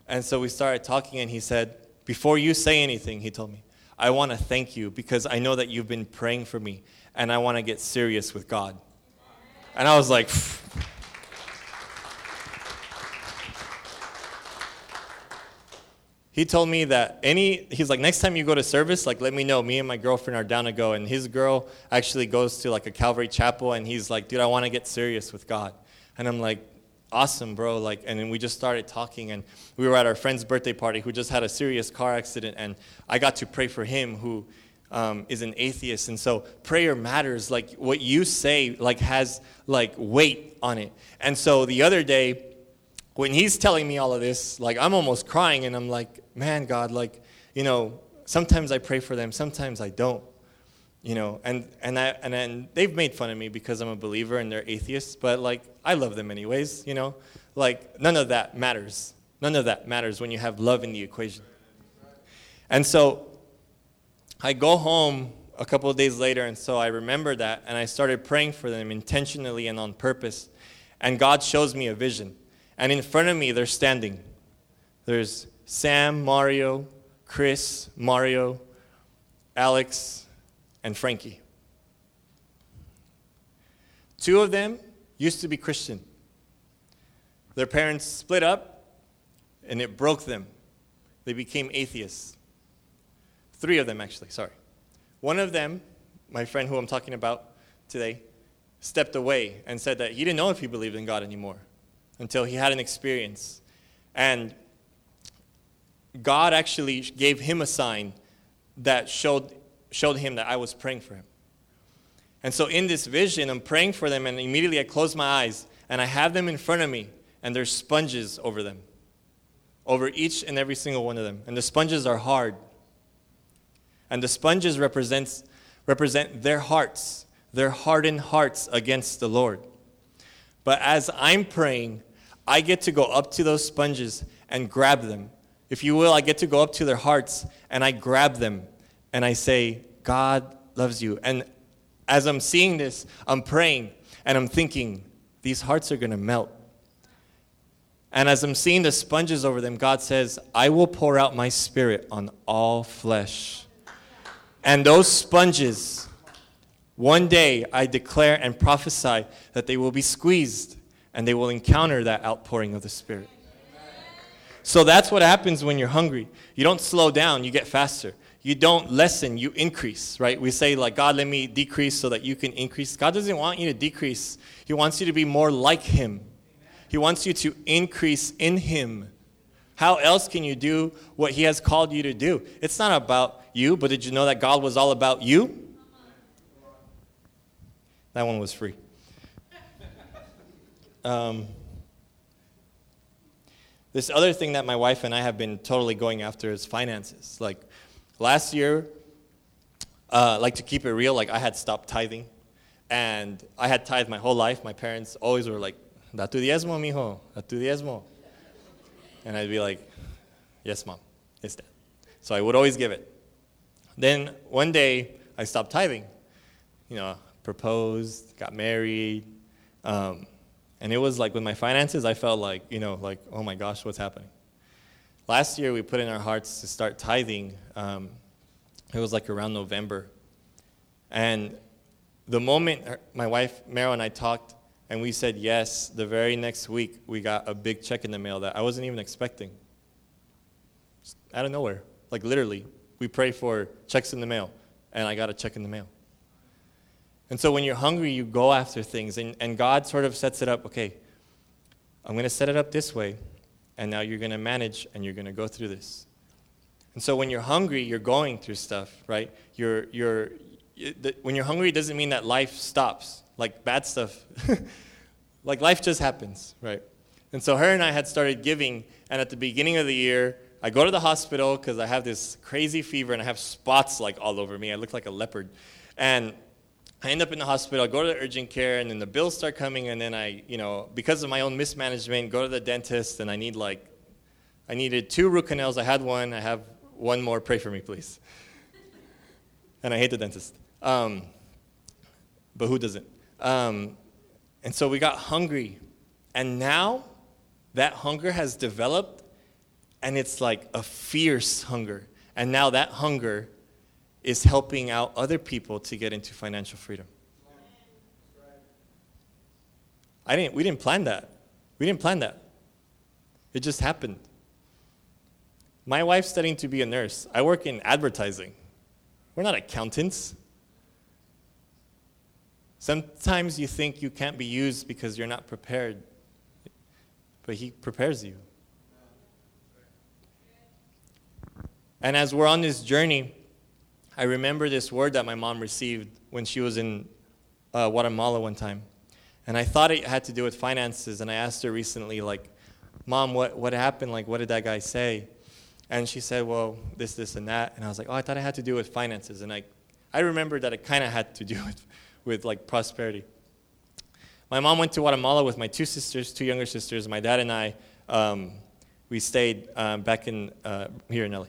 And so we started talking, and he said, Before you say anything, he told me, I want to thank you because I know that you've been praying for me, and I want to get serious with God. And I was like, he told me that any he's like next time you go to service like let me know. Me and my girlfriend are down to go. And his girl actually goes to like a calvary chapel and he's like dude i want to get serious with god. And i'm like awesome, bro. Like, and then we just started talking, and we were at our friend's birthday party who just had a serious car accident, and I got to pray for him who um, is an atheist, and so prayer matters. Like what you say, like has like weight on it. And so the other day, when he's telling me all of this, like I'm almost crying, and I'm like, man, God, like, you know, sometimes I pray for them, sometimes I don't you know and and I, and then they've made fun of me because i'm a believer and they're atheists but like i love them anyways you know? Like none of that matters. None of that matters when you have love in the equation. And so i go home a couple of days later and so i remember that and i started praying for them intentionally and on purpose. And god shows me a vision. And in front of me they're standing. There's sam mario chris mario alex and Frankie. Two of them used to be Christian. Their parents split up, and it broke them. They became atheists. Three of them, actually, sorry. One of them, my friend who I'm talking about today, stepped away and said that he didn't know if he believed in God anymore until he had an experience. And God actually gave him a sign that showed, showed him that I was praying for him. And so in this vision, I'm praying for them, and immediately I close my eyes and I have them in front of me, and there's sponges over them, over each and every single one of them. And the sponges are hard. And the sponges represents, represent their hearts, their hardened hearts against the Lord. But as I'm praying, I get to go up to those sponges and grab them. If you will, I get to go up to their hearts and I grab them and I say, God loves you. And as I'm seeing this, I'm praying and I'm thinking, these hearts are going to melt. And as I'm seeing the sponges over them, God says, I will pour out my spirit on all flesh. And those sponges, one day I declare and prophesy that they will be squeezed and they will encounter that outpouring of the Spirit. So that's what happens when you're hungry. You don't slow down, you get faster you don't lessen, you increase, right? We say, like, God, let me decrease so that you can increase. God doesn't want you to decrease, He wants you to be more like Him. He wants you to increase in Him. How else can you do what He has called you to do? It's not about you, but did you know that God was all about you? That one was free. Um, this other thing that my wife and I have been totally going after is finances. Like, Last year, uh, like to keep it real, like I had stopped tithing. And I had tithed my whole life. My parents always were like, da tu diezmo, mijo, da tu diezmo. And I'd be like, yes, mom, it's that. So I would always give it. Then one day, I stopped tithing. You know, proposed, got married. Um, and it was like with my finances, I felt like, you know, like, oh my gosh, what's happening? Last year, we put in our hearts to start tithing. Um, it was like around November. And the moment my wife, Meryl, and I talked, and we said yes, the very next week, we got a big check in the mail that I wasn't even expecting. Just out of nowhere. Like literally, we pray for checks in the mail, and I got a check in the mail. And so when you're hungry, you go after things, and, and God sort of sets it up okay, I'm going to set it up this way and now you're going to manage and you're going to go through this. And so when you're hungry, you're going through stuff, right? You're, you're, when you're hungry, it doesn't mean that life stops, like bad stuff. like life just happens, right? And so her and I had started giving, and at the beginning of the year, I go to the hospital because I have this crazy fever and I have spots like all over me. I look like a leopard. And I end up in the hospital, I go to the urgent care, and then the bills start coming, and then I, you know, because of my own mismanagement, go to the dentist, and I need like, I needed two root canals. I had one. I have one more. Pray for me, please. and I hate the dentist. Um, but who doesn't? Um, and so we got hungry, and now that hunger has developed, and it's like a fierce hunger. And now that hunger is helping out other people to get into financial freedom. I didn't, we didn't plan that. We didn't plan that. It just happened. My wife's studying to be a nurse. I work in advertising. We're not accountants. Sometimes you think you can't be used because you're not prepared, but He prepares you. And as we're on this journey, I remember this word that my mom received when she was in uh, Guatemala one time. And I thought it had to do with finances. And I asked her recently, like, Mom, what, what happened? Like, what did that guy say? And she said, Well, this, this, and that. And I was like, Oh, I thought it had to do with finances. And I, I remember that it kind of had to do with, with like prosperity. My mom went to Guatemala with my two sisters, two younger sisters. My dad and I, um, we stayed um, back in uh, here in LA.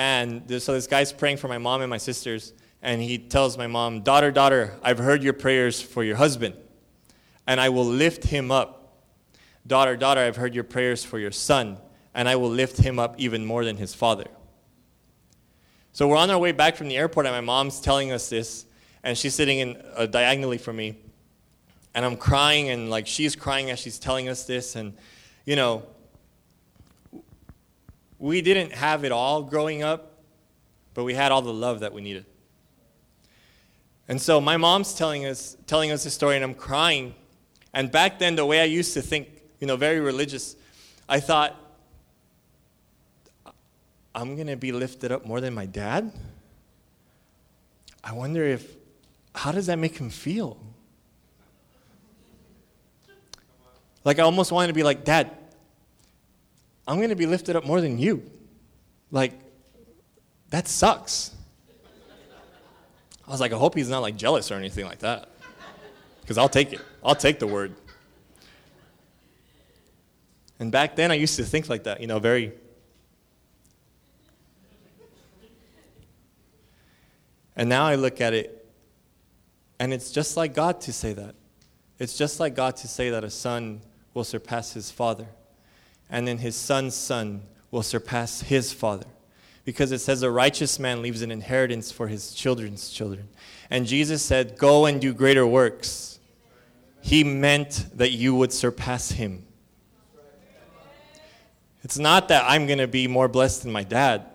And this, so this guy's praying for my mom and my sisters, and he tells my mom, Daughter, daughter, I've heard your prayers for your husband, and I will lift him up. Daughter, daughter, I've heard your prayers for your son, and I will lift him up even more than his father. So we're on our way back from the airport, and my mom's telling us this, and she's sitting in uh, diagonally from me, and I'm crying, and like she's crying as she's telling us this, and you know, we didn't have it all growing up, but we had all the love that we needed. And so my mom's telling us telling us this story, and I'm crying. And back then, the way I used to think, you know, very religious, I thought, I'm to be lifted up more than my dad? I wonder if, how does that make him feel? Like, I almost wanted to be like, Dad, I'm going to be lifted up more than you. Like, that sucks. I was like, I hope he's not like jealous or anything like that. Because I'll take it. I'll take the word. And back then, I used to think like that, you know, very. And now I look at it, and it's just like God to say that. It's just like God to say that a son will surpass his father, and then his son's son will surpass his father. Because it says a righteous man leaves an inheritance for his children's children. And Jesus said, Go and do greater works. He meant that you would surpass him. It's not that I'm going to be more blessed than my dad.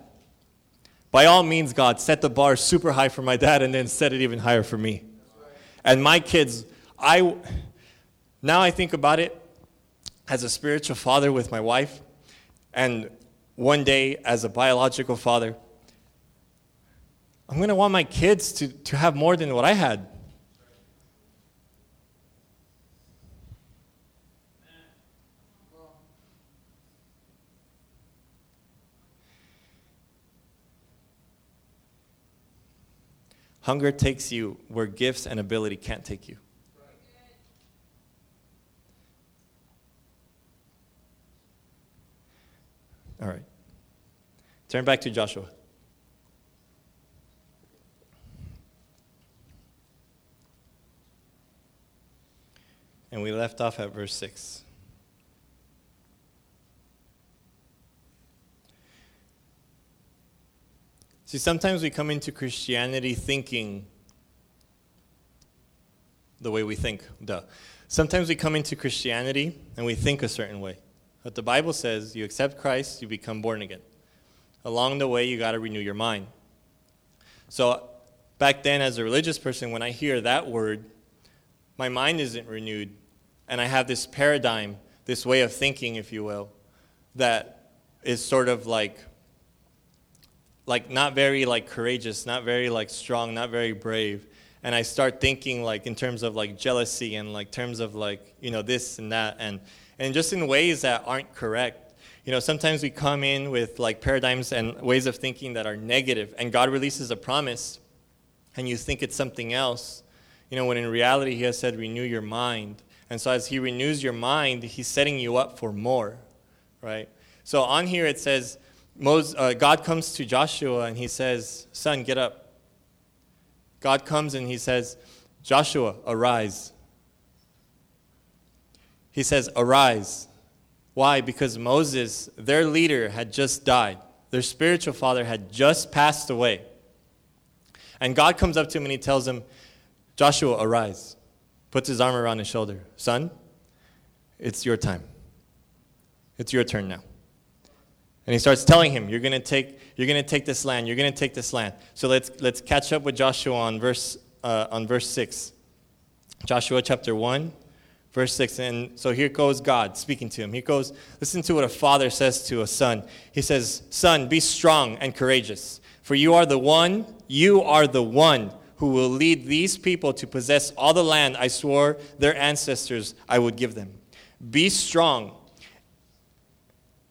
By all means, God, set the bar super high for my dad and then set it even higher for me. And my kids, I now I think about it as a spiritual father with my wife, and one day as a biological father, I'm going to want my kids to, to have more than what I had. Hunger takes you where gifts and ability can't take you. All right. Turn back to Joshua. And we left off at verse 6. See, sometimes we come into Christianity thinking the way we think. Duh. Sometimes we come into Christianity and we think a certain way. But the Bible says you accept Christ, you become born again. Along the way, you got to renew your mind. So, back then, as a religious person, when I hear that word, my mind isn't renewed. And I have this paradigm, this way of thinking, if you will, that is sort of like like not very like courageous, not very like strong, not very brave. And I start thinking like in terms of like jealousy and like terms of like, you know, this and that and and just in ways that aren't correct. You know, sometimes we come in with like paradigms and ways of thinking that are negative and God releases a promise and you think it's something else. You know, when in reality he has said renew your mind. And so as he renews your mind, he's setting you up for more, right? So on here it says Moses, uh, God comes to Joshua and he says, Son, get up. God comes and he says, Joshua, arise. He says, Arise. Why? Because Moses, their leader, had just died. Their spiritual father had just passed away. And God comes up to him and he tells him, Joshua, arise. Puts his arm around his shoulder. Son, it's your time. It's your turn now. And he starts telling him, You're gonna take, you're gonna take this land, you're gonna take this land. So let's let's catch up with Joshua on verse uh, on verse six. Joshua chapter one, verse six. And so here goes God speaking to him. He goes, listen to what a father says to a son. He says, Son, be strong and courageous, for you are the one, you are the one who will lead these people to possess all the land I swore their ancestors I would give them. Be strong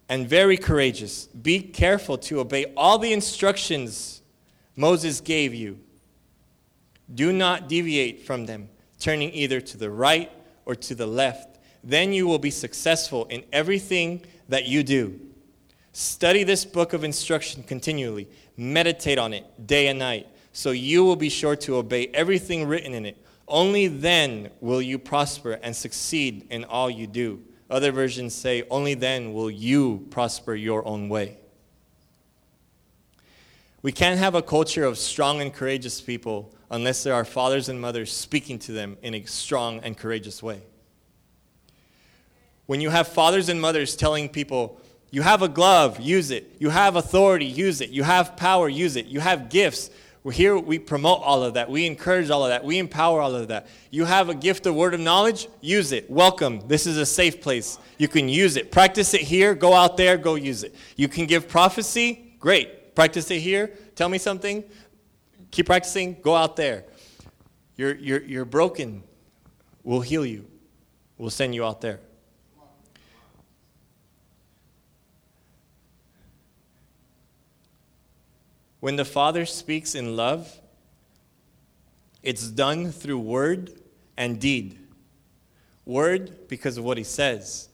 and very courageous. Be careful to obey all the instructions Moses gave you. Do not deviate from them, turning either to the right or to the left. Then you will be successful in everything that you do. Study this book of instruction continually, meditate on it day and night, so you will be sure to obey everything written in it. Only then will you prosper and succeed in all you do. Other versions say, Only then will you prosper your own way. We can't have a culture of strong and courageous people unless there are fathers and mothers speaking to them in a strong and courageous way. When you have fathers and mothers telling people, you have a glove, use it. You have authority, use it. You have power, use it. You have gifts, we're here, we promote all of that. We encourage all of that. We empower all of that. You have a gift of word of knowledge, use it. Welcome. This is a safe place. You can use it. Practice it here, go out there, go use it. You can give prophecy, Great. Practice it here. Tell me something. Keep practicing. Go out there. You're, you're, you're broken. We'll heal you. We'll send you out there. When the Father speaks in love, it's done through word and deed. Word because of what he says,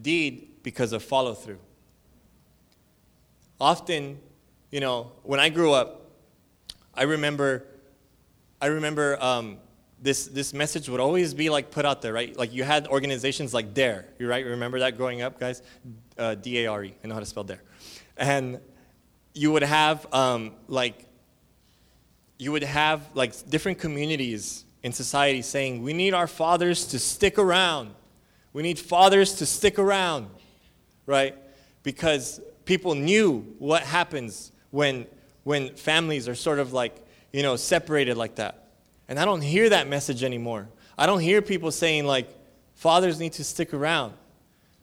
deed because of follow through. Often, you know, when I grew up, I remember, I remember um, this, this message would always be like put out there, right? Like you had organizations like DARE, you right? Remember that growing up, guys? Uh, D A R E. I know how to spell DARE. And you would have um, like, you would have like different communities in society saying, we need our fathers to stick around. We need fathers to stick around, right? Because people knew what happens when, when families are sort of like, you know, separated like that. And I don't hear that message anymore. I don't hear people saying, like, fathers need to stick around.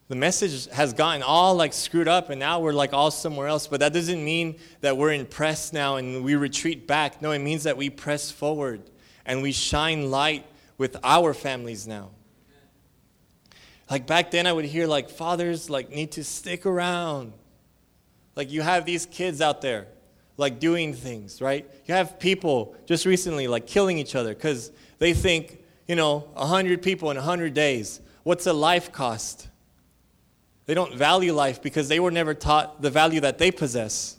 The message has gotten all like screwed up, and now we're like all somewhere else. But that doesn't mean that we're impressed now and we retreat back. No, it means that we press forward and we shine light with our families now. Like back then, I would hear like fathers like need to stick around. Like you have these kids out there, like doing things, right? You have people just recently like killing each other because they think, you know, 100 people in 100 days. What's a life cost? They don't value life because they were never taught the value that they possess.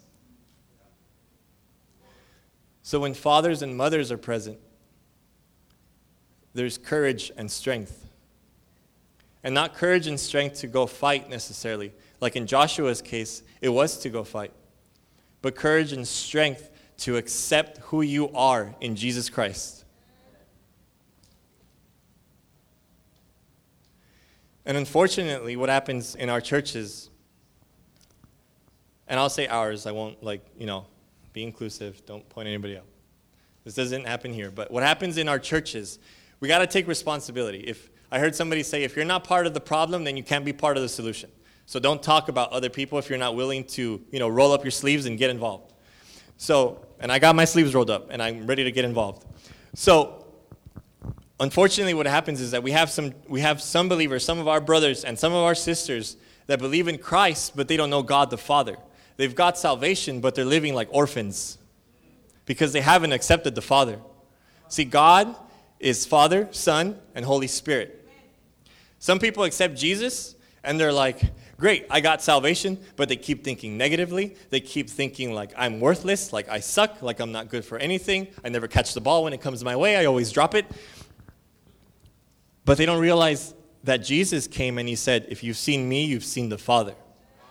So when fathers and mothers are present, there's courage and strength. And not courage and strength to go fight necessarily. Like in Joshua's case, it was to go fight. But courage and strength to accept who you are in Jesus Christ. And unfortunately, what happens in our churches, and I'll say ours, I won't like, you know, be inclusive, don't point anybody out. This doesn't happen here. But what happens in our churches we got to take responsibility. If I heard somebody say, if you're not part of the problem, then you can't be part of the solution. So don't talk about other people if you're not willing to, you know, roll up your sleeves and get involved. So, and I got my sleeves rolled up and I'm ready to get involved. So, unfortunately what happens is that we have some we have some believers, some of our brothers and some of our sisters that believe in Christ but they don't know God the Father. They've got salvation but they're living like orphans because they haven't accepted the Father. See, God is Father, Son, and Holy Spirit. Some people accept Jesus and they're like, great, I got salvation, but they keep thinking negatively. They keep thinking like I'm worthless, like I suck, like I'm not good for anything. I never catch the ball when it comes my way, I always drop it. But they don't realize that Jesus came and he said, If you've seen me, you've seen the Father.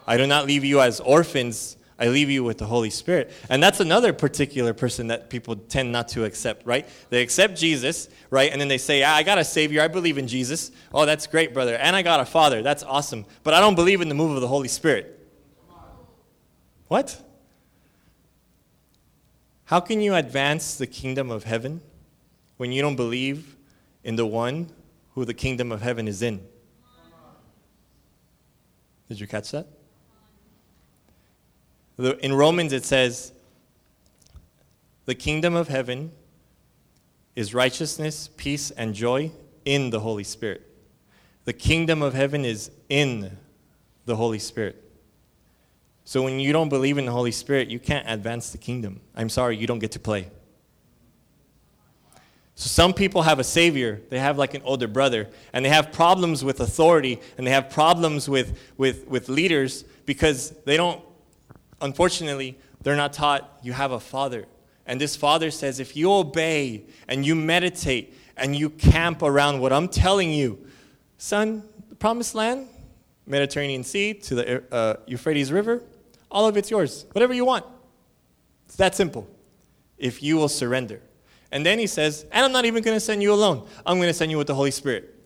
I do not leave you as orphans, I leave you with the Holy Spirit. And that's another particular person that people tend not to accept, right? They accept Jesus, right? And then they say, ah, I got a Savior. I believe in Jesus. Oh, that's great, brother. And I got a Father. That's awesome. But I don't believe in the move of the Holy Spirit. What? How can you advance the kingdom of heaven when you don't believe in the one who the kingdom of heaven is in? Did you catch that? In Romans, it says, The kingdom of heaven is righteousness, peace, and joy in the Holy Spirit. The kingdom of heaven is in the Holy Spirit. So when you don't believe in the Holy Spirit, you can't advance the kingdom. I'm sorry, you don't get to play. So some people have a savior, they have like an older brother, and they have problems with authority and they have problems with, with, with leaders because they don't Unfortunately, they're not taught you have a father. And this father says, if you obey and you meditate and you camp around what I'm telling you, son, the promised land, Mediterranean Sea to the uh, Euphrates River, all of it's yours. Whatever you want. It's that simple. If you will surrender. And then he says, and I'm not even going to send you alone. I'm going to send you with the Holy Spirit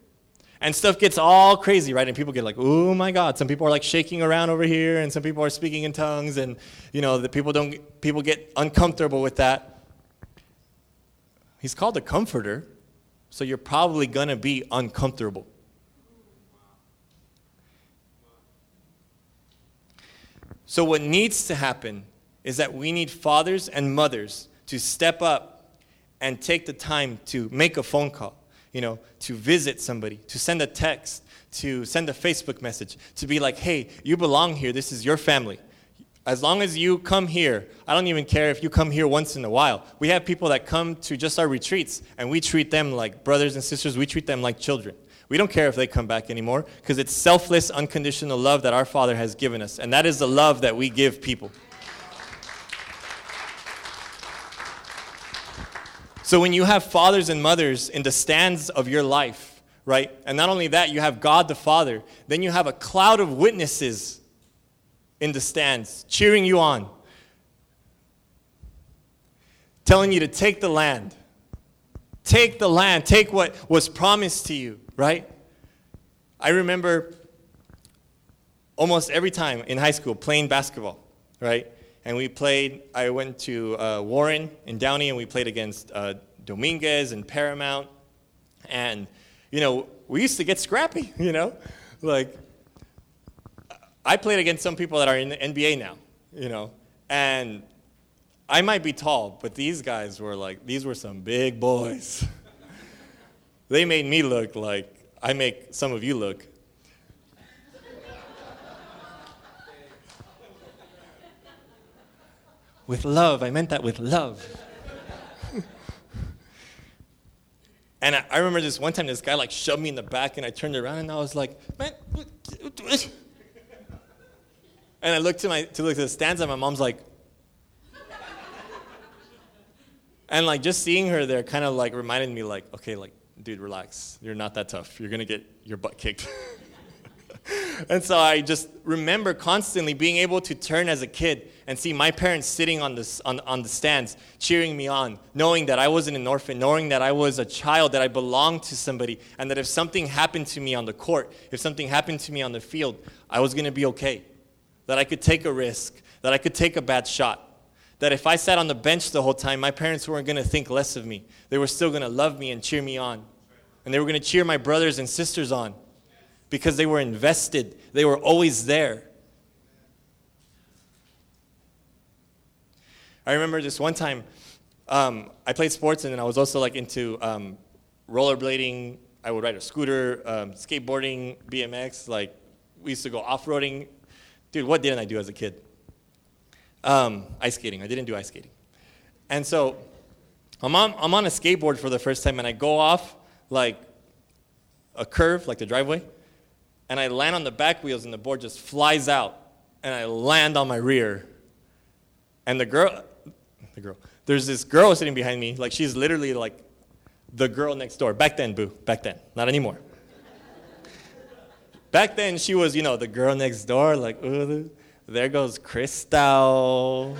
and stuff gets all crazy, right? And people get like, "Oh my God!" Some people are like shaking around over here, and some people are speaking in tongues, and you know, the people don't. People get uncomfortable with that. He's called a comforter, so you're probably gonna be uncomfortable. So what needs to happen is that we need fathers and mothers to step up and take the time to make a phone call, you know, to visit somebody, to send a text, to send a Facebook message, to be like, hey, you belong here. This is your family. As long as you come here, I don't even care if you come here once in a while. We have people that come to just our retreats, and we treat them like brothers and sisters. We treat them like children. We don't care if they come back anymore because it's selfless, unconditional love that our Father has given us. And that is the love that we give people. So when you have fathers and mothers in the stands of your life, right? And not only that, you have God the Father, then you have a cloud of witnesses in the stands, cheering you on, telling you to take the land. Take the land, take what was promised to you, right? I remember almost every time in high school playing basketball, right? And we played, I went to uh, Warren in Downey and we played against uh, Dominguez and Paramount. And, you know, we used to get scrappy, you know? Like, I played against some people that are in the NBA now, you know, and I might be tall, but these guys were like, these were some big boys. they made me look like I make some of you look. With love, I meant that with love. and I, I, remember this one time, this guy like shoved me in the back, and I turned around and I was like, man. And I looked to my to look to the stands, and my mom's like, and like just seeing her there kind of like reminded me like, okay, like, dude, relax. You're not that tough. You're gonna get your butt kicked. and so I just remember constantly being able to turn as a kid and see my parents sitting on, this, on, on the stands, cheering me on, knowing that I wasn't an orphan, knowing that I was a child, that I belonged to somebody, and that if something happened to me on the court, if something happened to me on the field, I was going to be okay that I could take a risk, that I could take a bad shot. That if I sat on the bench the whole time, my parents weren't going to think less of me. They were still going to love me and cheer me on. And they were going to cheer my brothers and sisters on because they were invested, they were always there. I remember this one time, um, I played sports and then I was also like into um, rollerblading. I would ride a scooter, um, skateboarding, BMX. Like we used to go off roading dude, what didn't I do as a kid? Um, ice skating. I didn't do ice skating. And so I'm on, I'm on a skateboard for the first time, and I go off like a curve, like the driveway, and I land on the back wheels, and the board just flies out, and I land on my rear. And the girl, the girl, there's this girl sitting behind me, like she's literally like the girl next door. Back then, boo, back then, not anymore. Back then, she was, you know, the girl next door, like, ooh, there goes Crystal.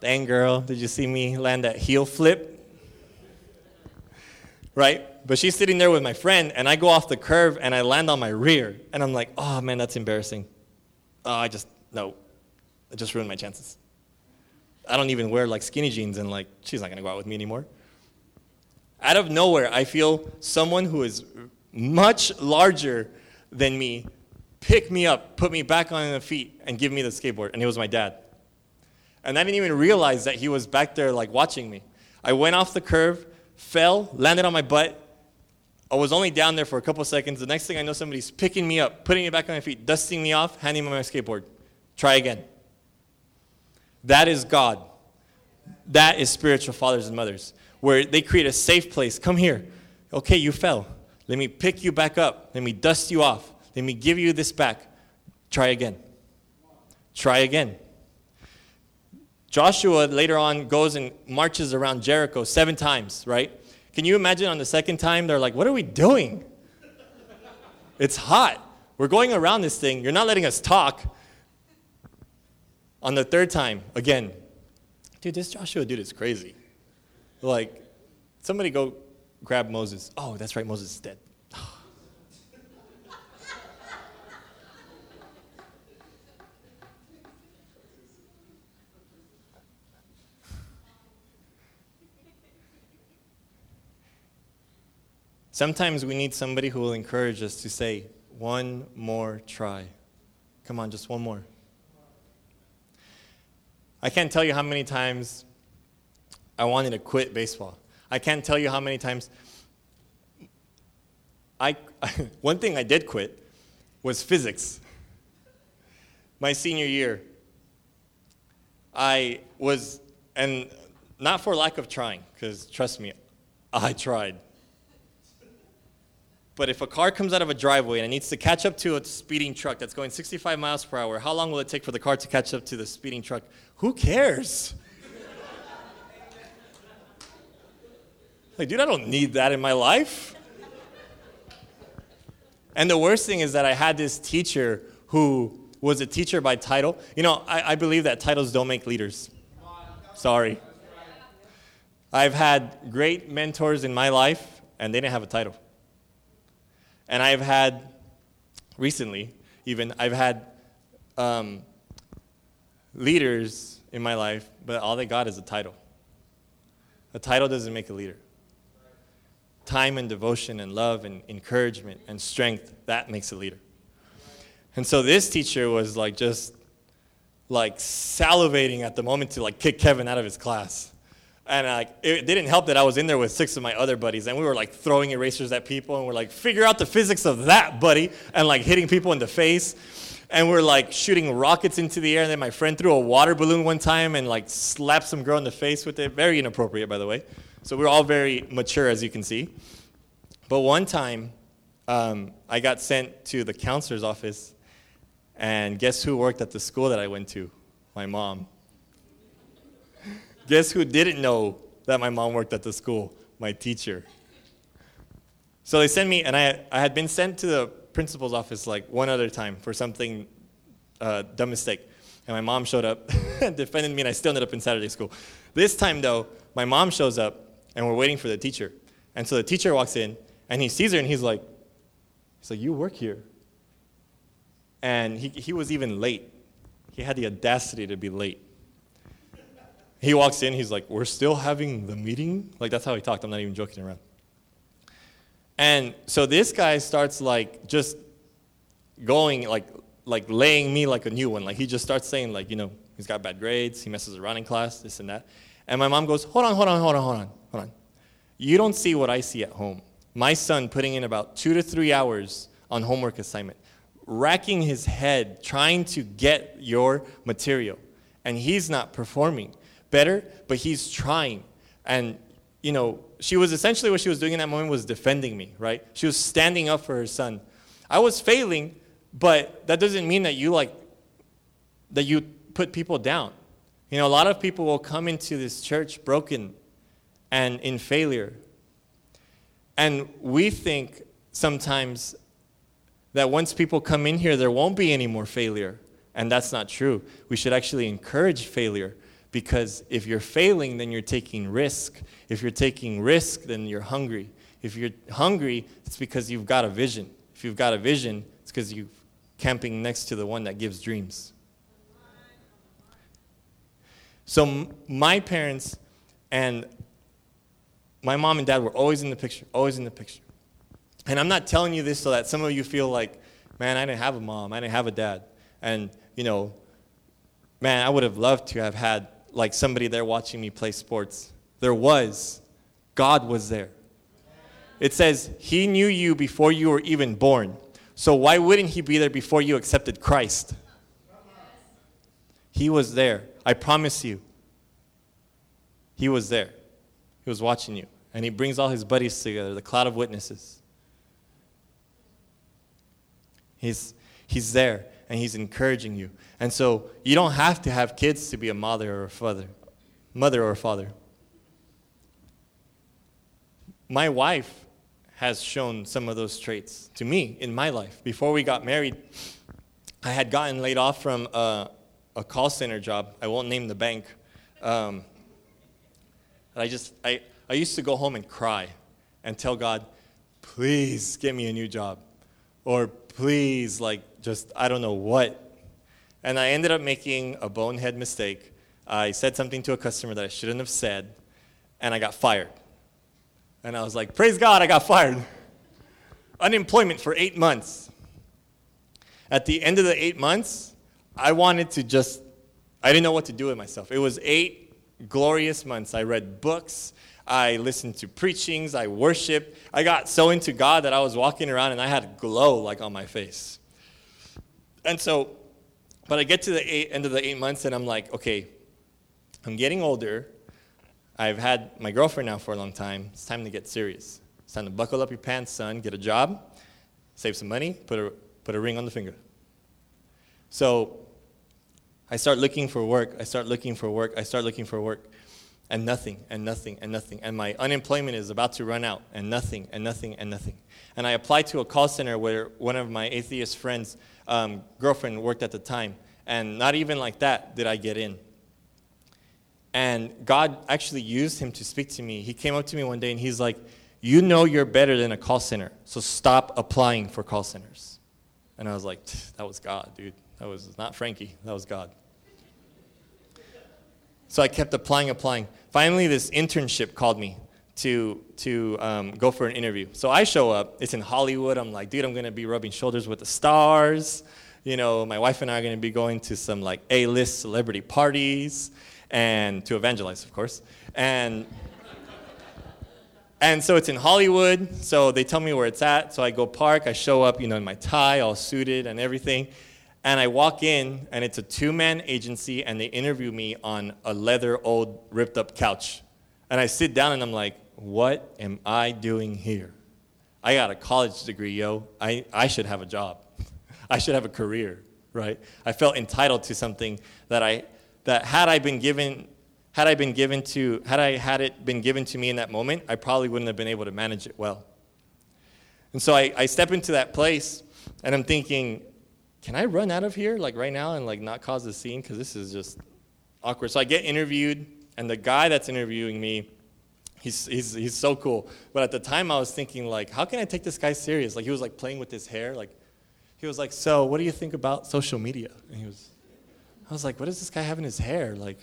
Dang, girl, did you see me land that heel flip? Right? But she's sitting there with my friend, and I go off the curve and I land on my rear. And I'm like, oh man, that's embarrassing. Oh, I just, no, I just ruined my chances. I don't even wear like skinny jeans, and like, she's not gonna go out with me anymore. Out of nowhere, I feel someone who is much larger than me, pick me up, put me back on the feet, and give me the skateboard. And it was my dad. And I didn't even realize that he was back there, like, watching me. I went off the curve, fell, landed on my butt. I was only down there for a couple seconds. The next thing I know, somebody's picking me up, putting me back on my feet, dusting me off, handing me my skateboard. Try again. That is God. That is spiritual fathers and mothers, where they create a safe place. Come here. Okay, you fell. Let me pick you back up. Let me dust you off. Let me give you this back. Try again. Try again. Joshua later on goes and marches around Jericho seven times, right? Can you imagine on the second time, they're like, What are we doing? It's hot. We're going around this thing. You're not letting us talk. On the third time, again, dude, this Joshua dude is crazy. Like, somebody go grab Moses. Oh, that's right, Moses is dead. Sometimes we need somebody who will encourage us to say, one more try. Come on, just one more. I can't tell you how many times I wanted to quit baseball. I can't tell you how many times. I, one thing I did quit was physics. My senior year, I was, and not for lack of trying, because trust me, I tried. But if a car comes out of a driveway and it needs to catch up to a speeding truck that's going 65 miles per hour, how long will it take for the car to catch up to the speeding truck? Who cares? like, dude, I don't need that in my life. And the worst thing is that I had this teacher who was a teacher by title. You know, I, I believe that titles don't make leaders. Sorry. I've had great mentors in my life, and they didn't have a title. And I've had, recently, even, I've had um, leaders in my life, but all they got is a title. A title doesn't make a leader. Time and devotion and love and encouragement and strength, that makes a leader. And so this teacher was like just like salivating at the moment to like kick Kevin out of his class. And like, it didn't help that I was in there with six of my other buddies, and we were like throwing erasers at people, and we're like, figure out the physics of that, buddy, and like hitting people in the face. And we're like shooting rockets into the air, and then my friend threw a water balloon one time and like slapped some girl in the face with it. Very inappropriate, by the way. So we're all very mature, as you can see. But one time, um, I got sent to the counselor's office, and guess who worked at the school that I went to? My mom. Guess who didn't know that my mom worked at the school? My teacher. So they sent me, and I, I had been sent to the principal's office like one other time for something, uh, dumb mistake. And my mom showed up and defended me, and I still ended up in Saturday school. This time, though, my mom shows up, and we're waiting for the teacher. And so the teacher walks in, and he sees her, and he's like, he's like, you work here. And he, he was even late. He had the audacity to be late. He walks in, he's like, We're still having the meeting? Like, that's how he talked. I'm not even joking around. And so this guy starts like just going, like, like laying me like a new one. Like, he just starts saying, like, you know, he's got bad grades, he messes around in class, this and that. And my mom goes, Hold on, hold on, hold on, hold on, hold on. You don't see what I see at home. My son putting in about two to three hours on homework assignment, racking his head trying to get your material, and he's not performing better, but he's trying. And, you know, she was essentially what she was doing in that moment was defending me, right? She was standing up for her son. I was failing, but that doesn't mean that you like, that you put people down. You know, a lot of people will come into this church broken and in failure. And we think sometimes that once people come in here, there won't be any more failure. And that's not true. We should actually encourage failure because if you're failing, then you're taking risk. If you're taking risk, then you're hungry. If you're hungry, it's because you've got a vision. If you've got a vision, it's because you're camping next to the one that gives dreams. So my parents and my mom and dad were always in the picture, always in the picture. And I'm not telling you this so that some of you feel like, man, I didn't have a mom, I didn't have a dad. And, you know, man, I would have loved to have had like somebody there watching me play sports. There was. God was there. It says, He knew you before you were even born. So why wouldn't He be there before you accepted Christ? He was there. I promise you. He was there. He was watching you. And He brings all His buddies together, the cloud of witnesses. He's, he's there and He's encouraging you. And so you don't have to have kids to be a mother or a father, mother or father. My wife has shown some of those traits to me in my life. Before we got married, I had gotten laid off from a, a call center job. I won't name the bank. Um, I just, I, I used to go home and cry and tell God, please get me a new job. Or please, like, just, I don't know what and I ended up making a bonehead mistake. I said something to a customer that I shouldn't have said, and I got fired. And I was like, Praise God, I got fired. Unemployment for eight months. At the end of the eight months, I wanted to just I didn't know what to do with myself. It was eight glorious months. I read books. I listened to preachings. I worshiped. I got so into God that I was walking around and I had glow like on my face. And so, but I get to the eight, end of the eight months and I'm like, okay, I'm getting older. I've had my girlfriend now for a long time. It's time to get serious. It's time to buckle up your pants, son, get a job, save some money, put a, put a ring on the finger. So I start looking for work. I start looking for work. I start looking for work. And nothing, and nothing, and nothing. And my unemployment is about to run out, and nothing, and nothing, and nothing. And I applied to a call center where one of my atheist friends' um, girlfriend worked at the time. And not even like that did I get in. And God actually used him to speak to me. He came up to me one day and he's like, You know you're better than a call center, so stop applying for call centers. And I was like, That was God, dude. That was not Frankie, that was God. So I kept applying, applying. Finally, this internship called me to, to um, go for an interview. So I show up. It's in Hollywood. I'm like, dude, I'm going to be rubbing shoulders with the stars. You know, my wife and I are going to be going to some like A-list celebrity parties and to evangelize, of course. And and so it's in Hollywood. So they tell me where it's at. So I go park. I show up, you know, in my tie, all suited and everything. And I walk in, and it's a two man agency, and they interview me on a leather, old, ripped up couch. And I sit down, and I'm like, what am I doing here? I got a college degree, yo. I, I should have a job. I should have a career, right? I felt entitled to something that I that had I been given had I been given to had I had it been given to me in that moment, I probably wouldn't have been able to manage it well. And so I, I step into that place and I'm thinking, can I run out of here like right now and like not cause a scene? Because this is just awkward. So I get interviewed, and the guy that's interviewing me, he's, he's, he's so cool. But at the time, I was thinking like, how can I take this guy serious? Like he was like playing with his hair. Like he was like, so what do you think about social media? And he was, I was like, what does this guy have in his hair? Like,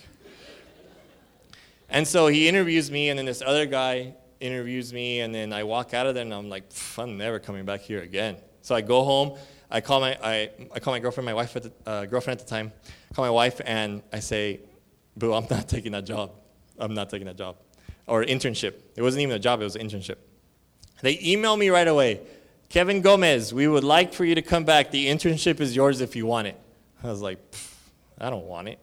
and so he interviews me, and then this other guy interviews me, and then I walk out of there, and I'm like, I'm never coming back here again. So I go home I call my, I, I call my girlfriend, my wife at the, uh, girlfriend at the time, I call my wife and I say, boo, I'm not taking that job. I'm not taking that job. Or internship. It wasn't even a job, it was an internship. They email me right away. Kevin Gomez, we would like for you to come back. The internship is yours if you want it. I was like, I don't want it.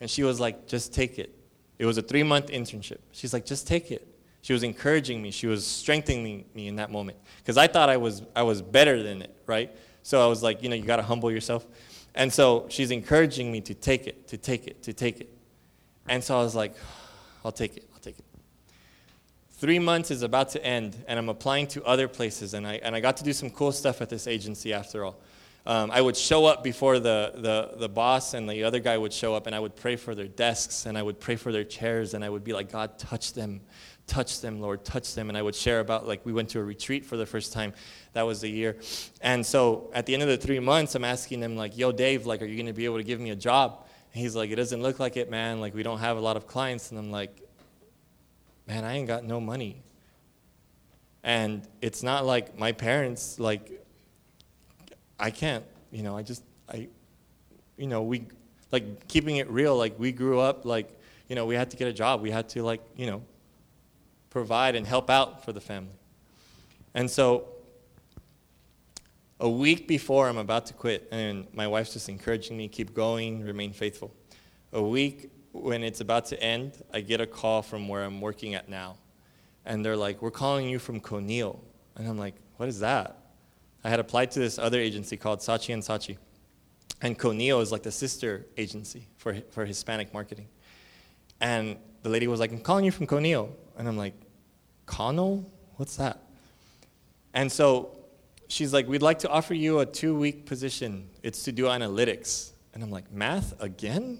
And she was like, just take it. It was a three month internship. She's like, just take it. She was encouraging me. She was strengthening me in that moment. Because I thought I was, I was better than it, right? So I was like, you know, you got to humble yourself. And so she's encouraging me to take it, to take it, to take it. And so I was like, I'll take it, I'll take it. Three months is about to end, and I'm applying to other places, and I, and I got to do some cool stuff at this agency after all. Um, I would show up before the, the, the boss and the other guy would show up, and I would pray for their desks, and I would pray for their chairs, and I would be like, God, touch them, touch them, Lord, touch them. And I would share about, like, we went to a retreat for the first time. That was the year. And so at the end of the three months, I'm asking him, like, yo, Dave, like, are you going to be able to give me a job? And he's like, it doesn't look like it, man. Like, we don't have a lot of clients. And I'm like, man, I ain't got no money. And it's not like my parents, like, I can't, you know, I just, I, you know, we, like, keeping it real, like, we grew up, like, you know, we had to get a job. We had to, like, you know, provide and help out for the family. And so a week before I'm about to quit, and my wife's just encouraging me, keep going, remain faithful. A week when it's about to end, I get a call from where I'm working at now. And they're like, We're calling you from Conill. And I'm like, What is that? I had applied to this other agency called Saatchi and Saatchi. And Conill is like the sister agency for, for Hispanic marketing. And the lady was like, I'm calling you from Conill. And I'm like, Connell? What's that? And so she's like, We'd like to offer you a two week position. It's to do analytics. And I'm like, Math again?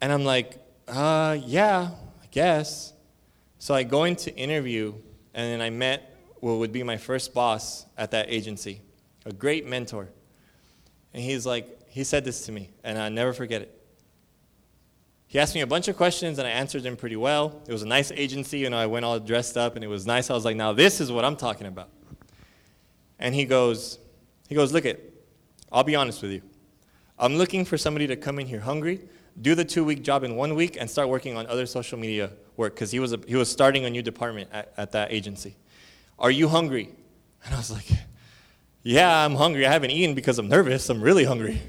And I'm like, uh, yeah, I guess. So I go into interview, and then I met what would be my first boss at that agency, a great mentor. And he's like, he said this to me, and I'll never forget it. He asked me a bunch of questions and I answered them pretty well. It was a nice agency, you know, I went all dressed up and it was nice. I was like, now this is what I'm talking about. And he goes, he goes, look it, I'll be honest with you. I'm looking for somebody to come in here hungry, do the two week job in one week, and start working on other social media work because he, was a, he was starting a new department at, at that agency. Are you hungry? And I was like, Yeah, I'm hungry. I haven't eaten because I'm nervous. I'm really hungry.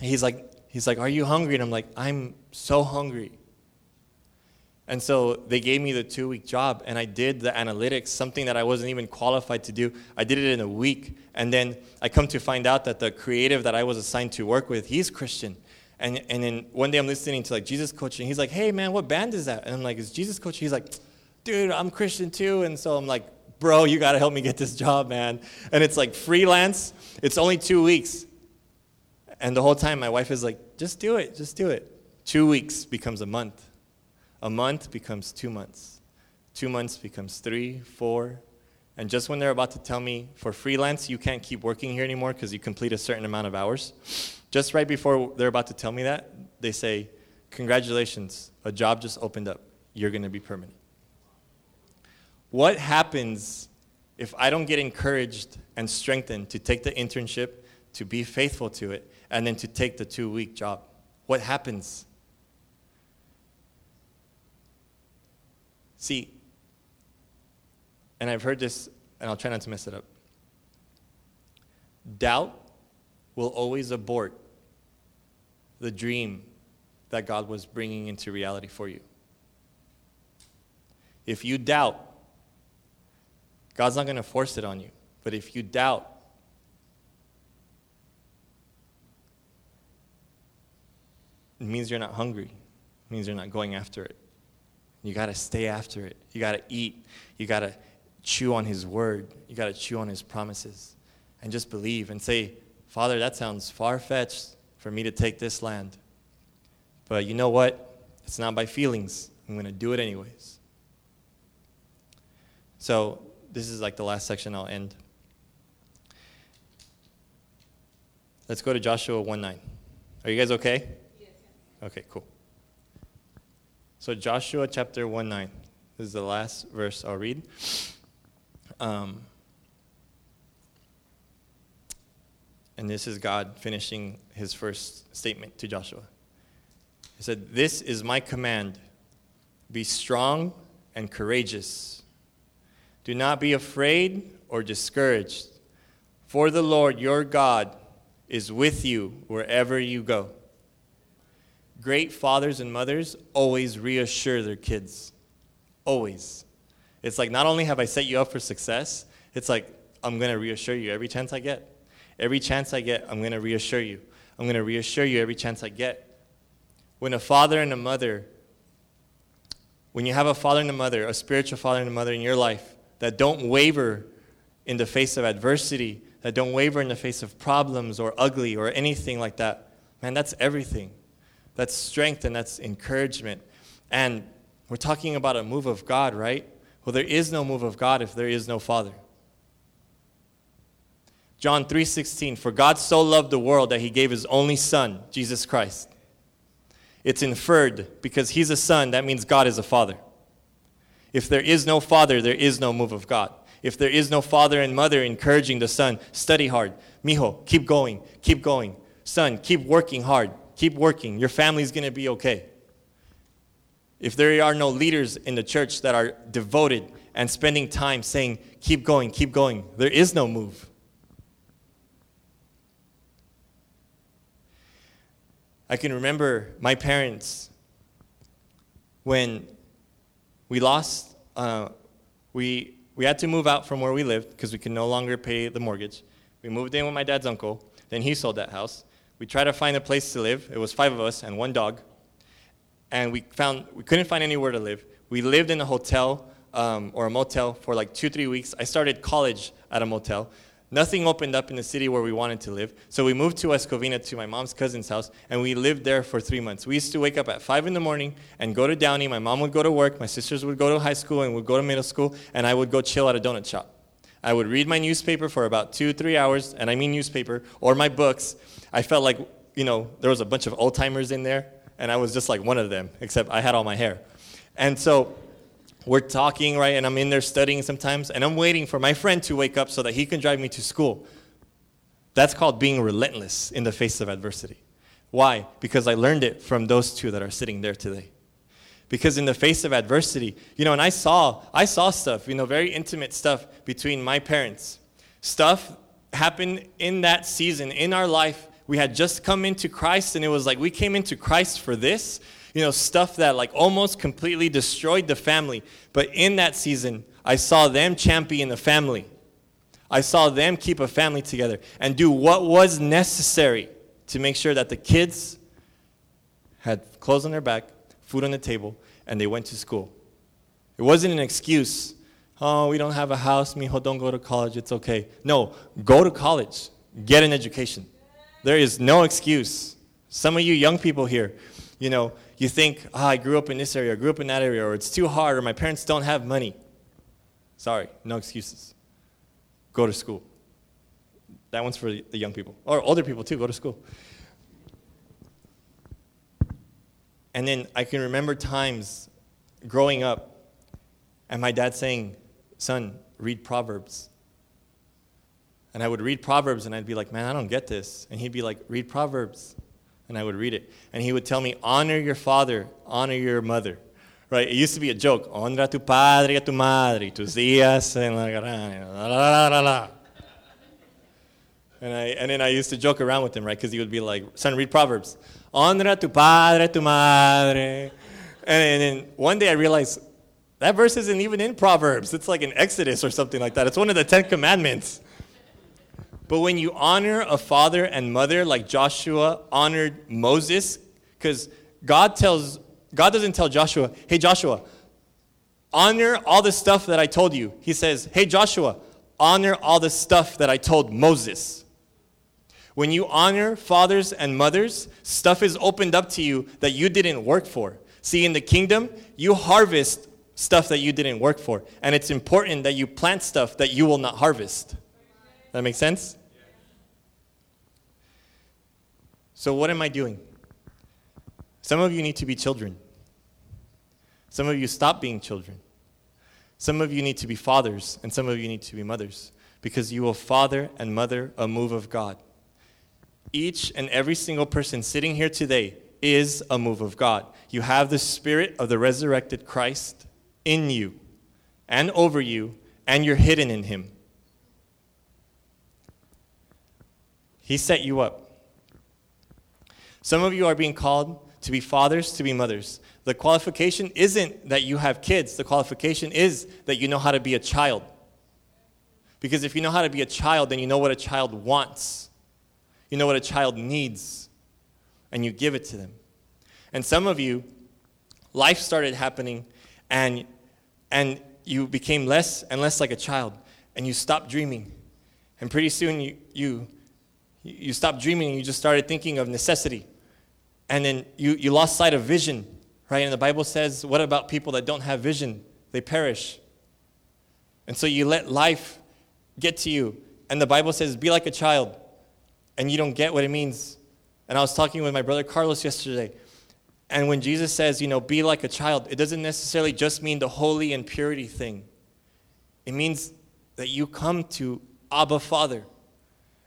he's like, he's like, Are you hungry? And I'm like, I'm so hungry. And so they gave me the two week job, and I did the analytics, something that I wasn't even qualified to do. I did it in a week. And then I come to find out that the creative that I was assigned to work with, he's Christian. And, and then one day I'm listening to like Jesus Culture. He's like, hey man, what band is that? And I'm like, it's Jesus Culture. He's like, dude, I'm Christian too. And so I'm like, bro, you got to help me get this job, man. And it's like freelance. It's only two weeks. And the whole time my wife is like, just do it, just do it. Two weeks becomes a month. A month becomes two months. Two months becomes three, four. And just when they're about to tell me for freelance, you can't keep working here anymore because you complete a certain amount of hours, just right before they're about to tell me that, they say, Congratulations, a job just opened up. You're going to be permanent. What happens if I don't get encouraged and strengthened to take the internship, to be faithful to it, and then to take the two week job? What happens? See, and I've heard this, and I'll try not to mess it up. Doubt will always abort the dream that God was bringing into reality for you. If you doubt, God's not going to force it on you. But if you doubt, it means you're not hungry. It means you're not going after it. You got to stay after it. You got to eat. You got to chew on His word. You got to chew on His promises. And just believe and say, Father, that sounds far fetched for me to take this land. But you know what? It's not by feelings. I'm going to do it anyways. So, this is like the last section I'll end. Let's go to Joshua 1 9. Are you guys okay? Okay, cool. So, Joshua chapter 1 9. This is the last verse I'll read. Um, and this is God finishing his first statement to Joshua. He said, This is my command be strong and courageous. Do not be afraid or discouraged, for the Lord your God is with you wherever you go great fathers and mothers always reassure their kids. Always. It's like, not only have I set you up for success, it's like, I'm going to reassure you every chance I get. Every chance I get, I'm going to reassure you. I'm going to reassure you every chance I get. When a father and a mother, when you have a father and a mother, a spiritual father and a mother in your life that don't waver in the face of adversity, that don't waver in the face of problems or ugly or anything like that, man, that's everything. That's strength and that's encouragement. And we're talking about a move of God, right? Well, there is no move of God if there is no Father. John 3:16 For God so loved the world that he gave his only son, Jesus Christ. It's inferred because he's a son, that means God is a father. If there is no father, there is no move of God. If there is no father and mother encouraging the son, study hard. Mijo, keep going, keep going. Son, keep working hard. Keep working. Your family's going to be okay. If there are no leaders in the church that are devoted and spending time saying, keep going, keep going, there is no move. I can remember my parents when we lost, uh, we, we had to move out from where we lived because we could no longer pay the mortgage. We moved in with my dad's uncle. Then he sold that house. We tried to find a place to live. It was five of us and one dog. And we found we couldn't find anywhere to live. We lived in a hotel um, or a motel for like two, three weeks. I started college at a motel. Nothing opened up in the city where we wanted to live. So we moved to West Covina to my mom's cousin's house, and we lived there for three months. We used to wake up at 5 in the morning and go to Downey. My mom would go to work, my sisters would go to high school and would go to middle school, and I would go chill at a donut shop. I would read my newspaper for about two, three hours, and I mean newspaper, or my books, I felt like, you know, there was a bunch of old timers in there, and I was just like one of them, except I had all my hair. And so we're talking, right, and I'm in there studying sometimes, and I'm waiting for my friend to wake up so that he can drive me to school. That's called being relentless in the face of adversity. Why? Because I learned it from those two that are sitting there today. Because in the face of adversity, you know, and I saw, I saw stuff, you know, very intimate stuff between my parents. Stuff happened in that season in our life. We had just come into Christ, and it was like we came into Christ for this, you know, stuff that like almost completely destroyed the family. But in that season, I saw them champion the family. I saw them keep a family together and do what was necessary to make sure that the kids had clothes on their back, food on the table, and they went to school. It wasn't an excuse. Oh, we don't have a house, mijo, don't go to college, it's okay. No, go to college, get an education. There is no excuse. Some of you young people here, you know, you think, oh, I grew up in this area, I grew up in that area, or it's too hard, or my parents don't have money. Sorry, no excuses go to school. That one's for the young people, or older people too, go to school. And then I can remember times growing up and my dad saying, Son, read Proverbs. And I would read Proverbs and I'd be like, Man, I don't get this. And he'd be like, Read Proverbs. And I would read it. And he would tell me, Honor your father, honor your mother right? It used to be a joke. Honra tu padre tu madre, tus días en la la, la, la, la, And, I, and then I used to joke around with him, right? Because he would be like, son, read Proverbs. Honra tu padre, tu madre. And, and then one day I realized that verse isn't even in Proverbs. It's like in Exodus or something like that. It's one of the Ten Commandments. But when you honor a father and mother like Joshua honored Moses, because God tells God doesn't tell Joshua, hey, Joshua, honor all the stuff that I told you. He says, hey, Joshua, honor all the stuff that I told Moses. When you honor fathers and mothers, stuff is opened up to you that you didn't work for. See, in the kingdom, you harvest stuff that you didn't work for. And it's important that you plant stuff that you will not harvest. That makes sense? So, what am I doing? Some of you need to be children. Some of you stop being children. Some of you need to be fathers, and some of you need to be mothers, because you will father and mother a move of God. Each and every single person sitting here today is a move of God. You have the spirit of the resurrected Christ in you and over you, and you're hidden in Him. He set you up. Some of you are being called to be fathers, to be mothers. The qualification isn't that you have kids, the qualification is that you know how to be a child. Because if you know how to be a child, then you know what a child wants, you know what a child needs, and you give it to them. And some of you, life started happening, and, and you became less and less like a child, and you stopped dreaming. And pretty soon you, you, you stopped dreaming and you just started thinking of necessity and then you, you lost sight of vision, right? And the Bible says, what about people that don't have vision? They perish. And so you let life get to you. And the Bible says, be like a child. And you don't get what it means. And I was talking with my brother Carlos yesterday. And when Jesus says, you know, be like a child, it doesn't necessarily just mean the holy and purity thing. It means that you come to Abba Father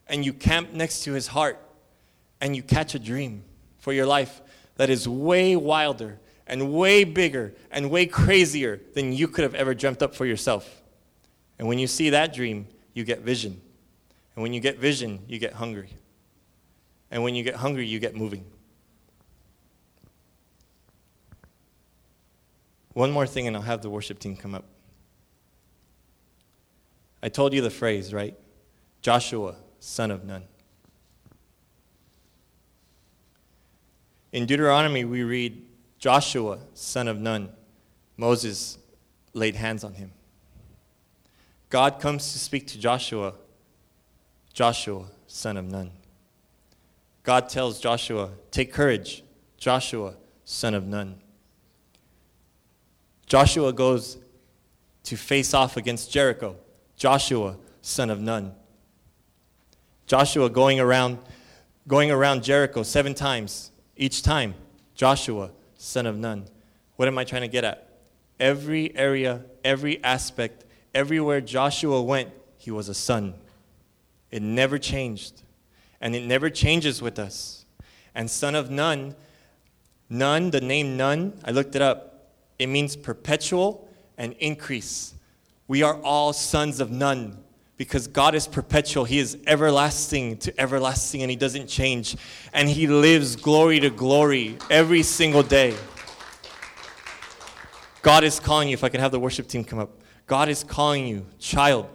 and you camp next to his heart and you catch a dream for your life that is way wilder and way bigger and way crazier than you could have ever dreamt up for yourself. And when you see that dream, you get vision. And when you get vision, you get hungry. And when you get hungry, you get moving. One more thing, and I'll have the worship team come up. I told you the phrase, right? Joshua, son of Nun. In Deuteronomy, we read Joshua, son of Nun, Moses laid hands on him. God comes to speak to Joshua, Joshua, son of Nun. God tells Joshua, Take courage, Joshua, son of Nun. Joshua goes to face off against Jericho, Joshua, son of Nun. Joshua going around, going around Jericho seven times, each time, Joshua, son of Nun. What am I trying to get at? Every area, every aspect, everywhere Joshua went, he was a son. It never changed. and it never changes with us. And son of Nun, Nun, the name Nun, I looked it up. It means perpetual and increase. We are all sons of Nun because God is perpetual. He is everlasting to everlasting and He doesn't change. And He lives glory to glory every single day. God is calling you. If I can have the worship team come up. God is calling you, child.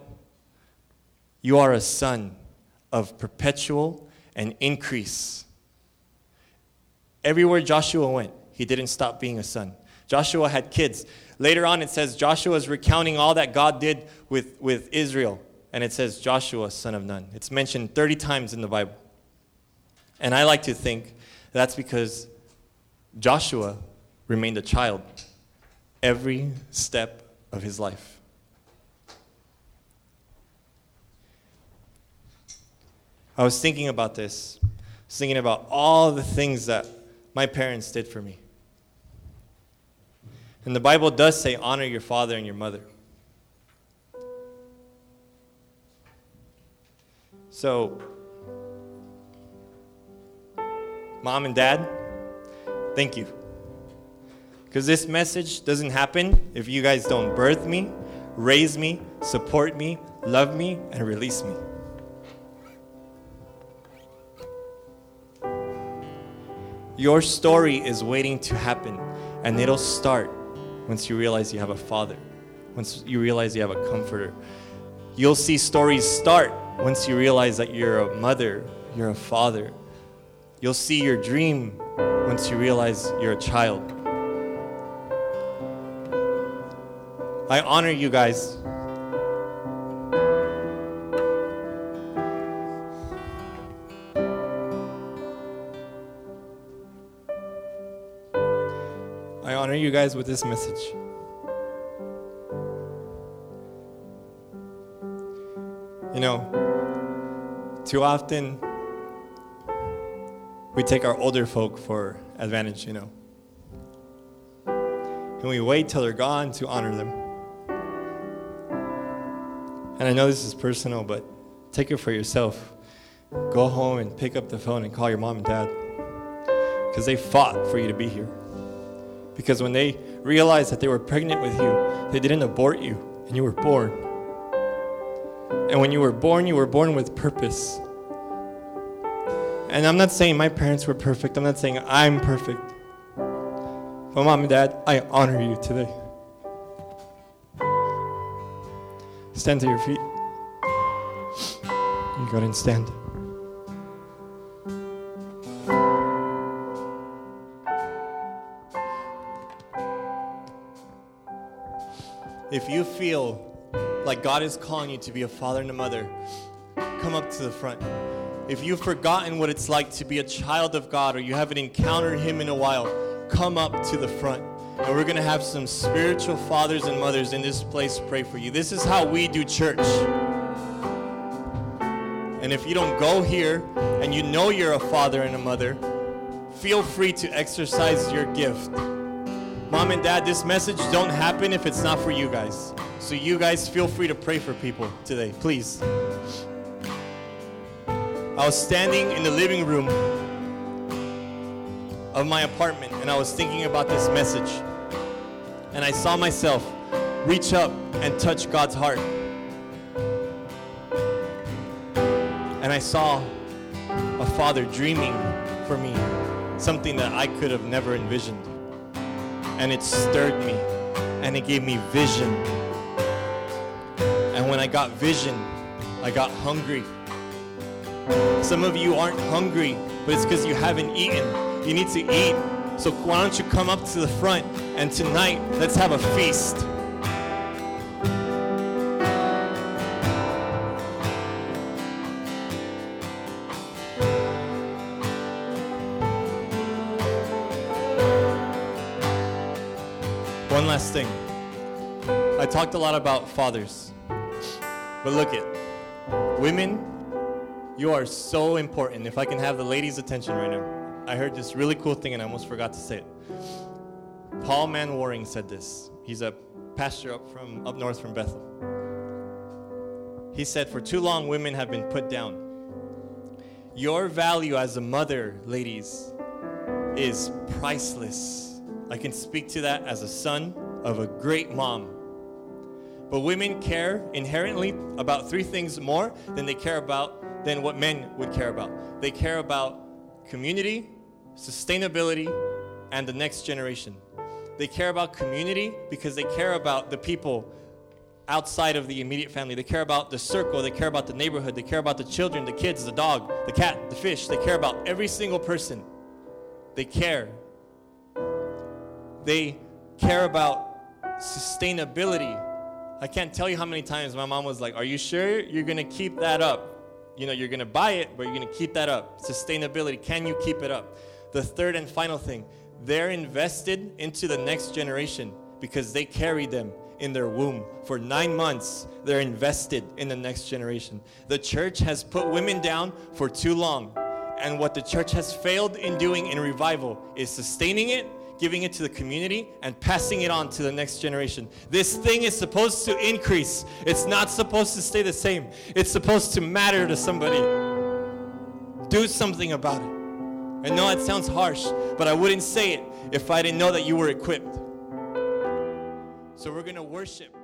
You are a son of perpetual and increase. Everywhere Joshua went, he didn't stop being a son. Joshua had kids. Later on, it says Joshua is recounting all that God did with, with Israel. And it says Joshua, son of Nun. It's mentioned 30 times in the Bible. And I like to think that's because Joshua remained a child every step of his life. I was thinking about this, thinking about all the things that my parents did for me. And the Bible does say, honor your father and your mother. So, mom and dad, thank you. Because this message doesn't happen if you guys don't birth me, raise me, support me, love me, and release me. Your story is waiting to happen, and it'll start once you realize you have a father, once you realize you have a comforter. You'll see stories start once you realize that you're a mother, you're a father. You'll see your dream once you realize you're a child. I honor you guys. I honor you guys with this message. You know, too often we take our older folk for advantage, you know. And we wait till they're gone to honor them. And I know this is personal, but take it for yourself. Go home and pick up the phone and call your mom and dad. Because they fought for you to be here. Because when they realized that they were pregnant with you, they didn't abort you, and you were born. And when you were born, you were born with purpose. And I'm not saying my parents were perfect, I'm not saying I'm perfect. But, mom and dad, I honor you today. Stand to your feet. You go and stand. If you feel like God is calling you to be a father and a mother, come up to the front. If you've forgotten what it's like to be a child of God or you haven't encountered Him in a while, come up to the front. And we're going to have some spiritual fathers and mothers in this place pray for you. This is how we do church. And if you don't go here and you know you're a father and a mother, feel free to exercise your gift. Mom and dad, this message don't happen if it's not for you guys. So you guys feel free to pray for people today, please. I was standing in the living room of my apartment and I was thinking about this message and I saw myself reach up and touch God's heart. And I saw a father dreaming for me something that I could have never envisioned. And it stirred me and it gave me vision. I got vision, I got hungry. Some of you aren't hungry, but it's because you haven't eaten. You need to eat so why don't you come up to the front and tonight let's have a feast. One last thing. I talked a lot about fathers. But look it. Women, you are so important. If I can have the ladies' attention right now. I heard this really cool thing and I almost forgot to say it. Paul Manwaring said this. He's a pastor up from up north from Bethel. He said, For too long women have been put down. Your value as a mother, ladies, is priceless. I can speak to that as a son of a great mom. But women care inherently about three things more than they care about than what men would care about. They care about community, sustainability, and the next generation. They care about community because they care about the people outside of the immediate family. They care about the circle, they care about the neighborhood, they care about the children, the kids, the dog, the cat, the fish. They care about every single person. They care. They care about sustainability. I can't tell you how many times my mom was like, Are you sure you're gonna keep that up? You know, you're gonna buy it, but you're gonna keep that up. Sustainability, can you keep it up? The third and final thing, they're invested into the next generation because they carried them in their womb. For nine months, they're invested in the next generation. The church has put women down for too long. And what the church has failed in doing in revival is sustaining it, giving it to the community, and passing it on to the next generation. This thing is supposed to increase, it's not supposed to stay the same. It's supposed to matter to somebody. Do something about it. I know it sounds harsh, but I wouldn't say it if I didn't know that you were equipped. So we're going to worship.